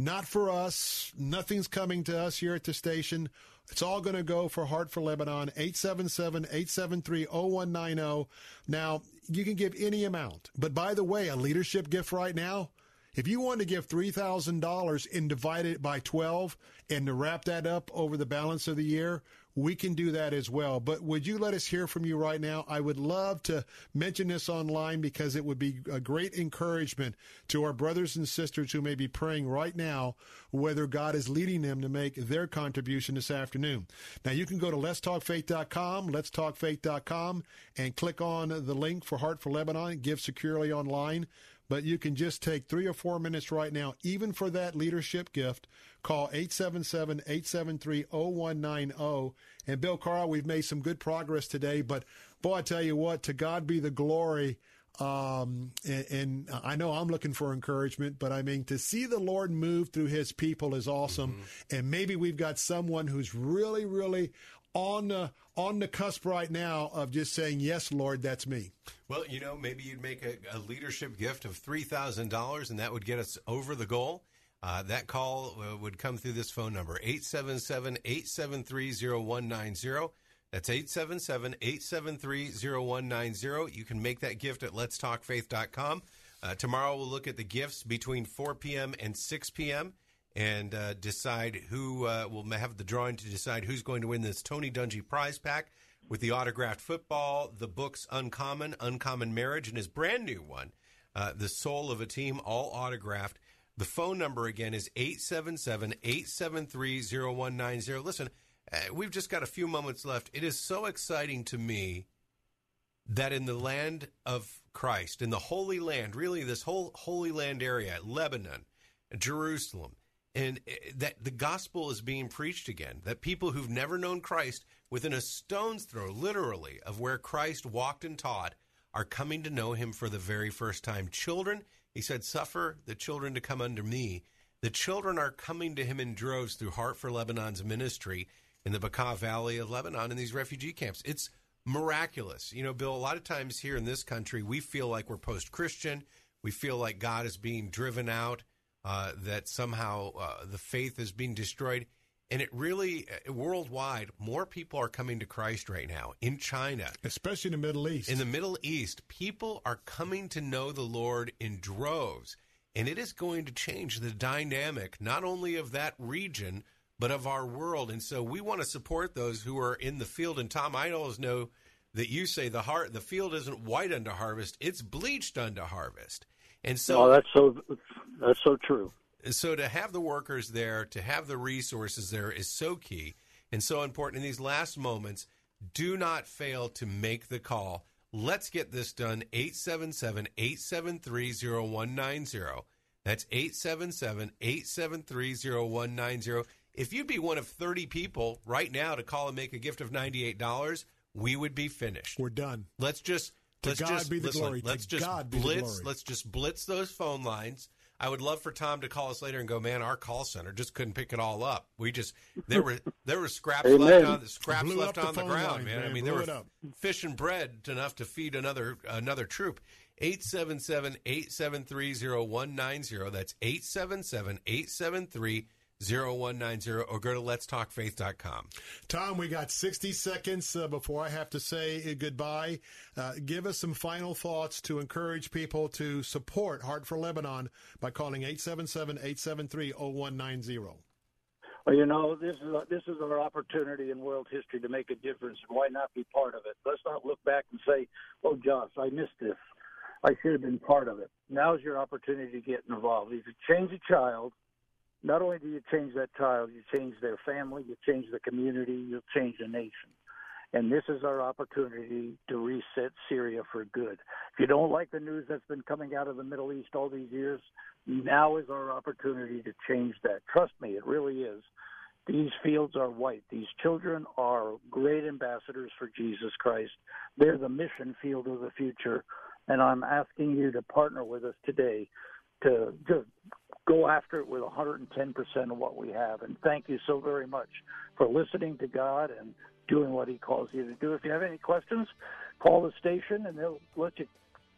Not for us. Nothing's coming to us here at the station. It's all going to go for Heart for Lebanon, 877-873-0190. Now, you can give any amount. But by the way, a leadership gift right now, if you want to give $3,000 and divide it by 12 and to wrap that up over the balance of the year, we can do that as well. But would you let us hear from you right now? I would love to mention this online because it would be a great encouragement to our brothers and sisters who may be praying right now whether God is leading them to make their contribution this afternoon. Now you can go to letstalkfaith.com, letstalkfaith.com and click on the link for Heart for Lebanon, give securely online but you can just take three or four minutes right now, even for that leadership gift. Call 877 873 0190. And Bill Carl, we've made some good progress today, but boy, I tell you what, to God be the glory. Um, and, and, I know I'm looking for encouragement, but I mean, to see the Lord move through his people is awesome. Mm-hmm. And maybe we've got someone who's really, really on the on the cusp right now of just saying, "Yes, Lord, that's me." Well, you know, maybe you'd make a, a leadership gift of three thousand dollars, and that would get us over the goal. Uh, that call uh, would come through this phone number 877-873-0190. That's 877-873-0190. You can make that gift at letstalkfaith.com. Uh, tomorrow we'll look at the gifts between 4 p.m. and 6 p.m and uh, decide who uh, will have the drawing to decide who's going to win this Tony Dungy prize pack with the autographed football, the books Uncommon, Uncommon Marriage, and his brand new one, uh, The Soul of a Team, all autographed. The phone number again is 877 873 0190. Listen, uh, we've just got a few moments left. It is so exciting to me that in the land of Christ, in the Holy Land, really this whole Holy Land area, Lebanon, Jerusalem, and eh, that the gospel is being preached again. That people who've never known Christ, within a stone's throw, literally, of where Christ walked and taught, are coming to know him for the very first time. Children, he said, suffer the children to come under me. The children are coming to him in droves through Heart for Lebanon's ministry in the Bekaa Valley of Lebanon in these refugee camps. It's miraculous. You know, Bill, a lot of times here in this country, we feel like we're post Christian. We feel like God is being driven out uh, that somehow uh, the faith is being destroyed. And it really, uh, worldwide, more people are coming to Christ right now in China. Especially in the Middle East. In the Middle East, people are coming to know the Lord in droves. And it is going to change the dynamic, not only of that region, but of our world. And so we want to support those who are in the field. And Tom, I always know that you say the heart, the field isn't white unto harvest; it's bleached unto harvest. And so, oh, that's so that's so true. So to have the workers there, to have the resources there, is so key and so important. In these last moments, do not fail to make the call. Let's get this done. 877 873 0190. That's 877 873 0190. If you'd be one of 30 people right now to call and make a gift of $98, we would be finished. We're done. Let's just To let's God just be the listen, glory. Let's just God be the blitz. glory. Let's just blitz those phone lines. I would love for Tom to call us later and go, man, our call center just couldn't pick it all up. We just there were there were scraps Amen. left on the scraps Blew left the on the ground, lines, man. I mean, Blew there it were up. fish and bread enough to feed another another troop. 877-873-0190. That's 877-873-0190 or go to letstalkfaith.com. Tom, we got 60 seconds uh, before I have to say goodbye. Uh, give us some final thoughts to encourage people to support Heart for Lebanon by calling 877-873-0190. Well, you know, this is this is our opportunity in world history to make a difference, and why not be part of it? Let's not look back and say, "Oh, Josh, I missed this. I should have been part of it." Now's your opportunity to get involved. If you change a child, not only do you change that child, you change their family, you change the community, you change the nation. And this is our opportunity to reset Syria for good. If you don't like the news that's been coming out of the Middle East all these years, now is our opportunity to change that. Trust me, it really is. These fields are white. These children are great ambassadors for Jesus Christ. They're the mission field of the future. And I'm asking you to partner with us today to just go after it with 110% of what we have. And thank you so very much for listening to God and doing what He calls you to do. If you have any questions, call the station and they'll let you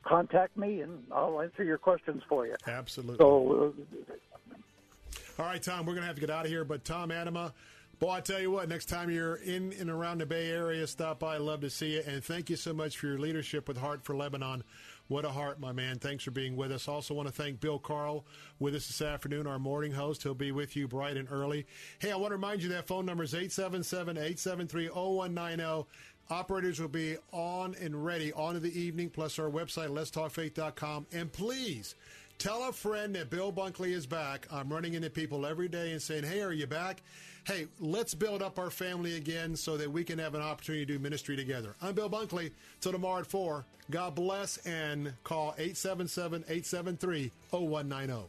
contact me and I'll answer your questions for you. Absolutely. So, uh, All right, Tom, we're going to have to get out of here. But Tom Atema, boy, I tell you what, next time you're in and around the Bay Area, stop by. I'd love to see you. And thank you so much for your leadership with Heart for Lebanon. What a heart, my man. Thanks for being with us. Also want to thank Bill Carl with us this afternoon, our morning host. He'll be with you bright and early. Hey, I want to remind you that phone number is 877-873-0190. Operators will be on and ready on to the evening, plus our website, letstalkfaith.com. And please tell a friend that Bill Bunkley is back. I'm running into people every day and saying, hey, are you back? Hey, let's build up our family again so that we can have an opportunity to do ministry together. I'm Bill Bunkley. Till tomorrow at 4. God bless and call 877 873 0190.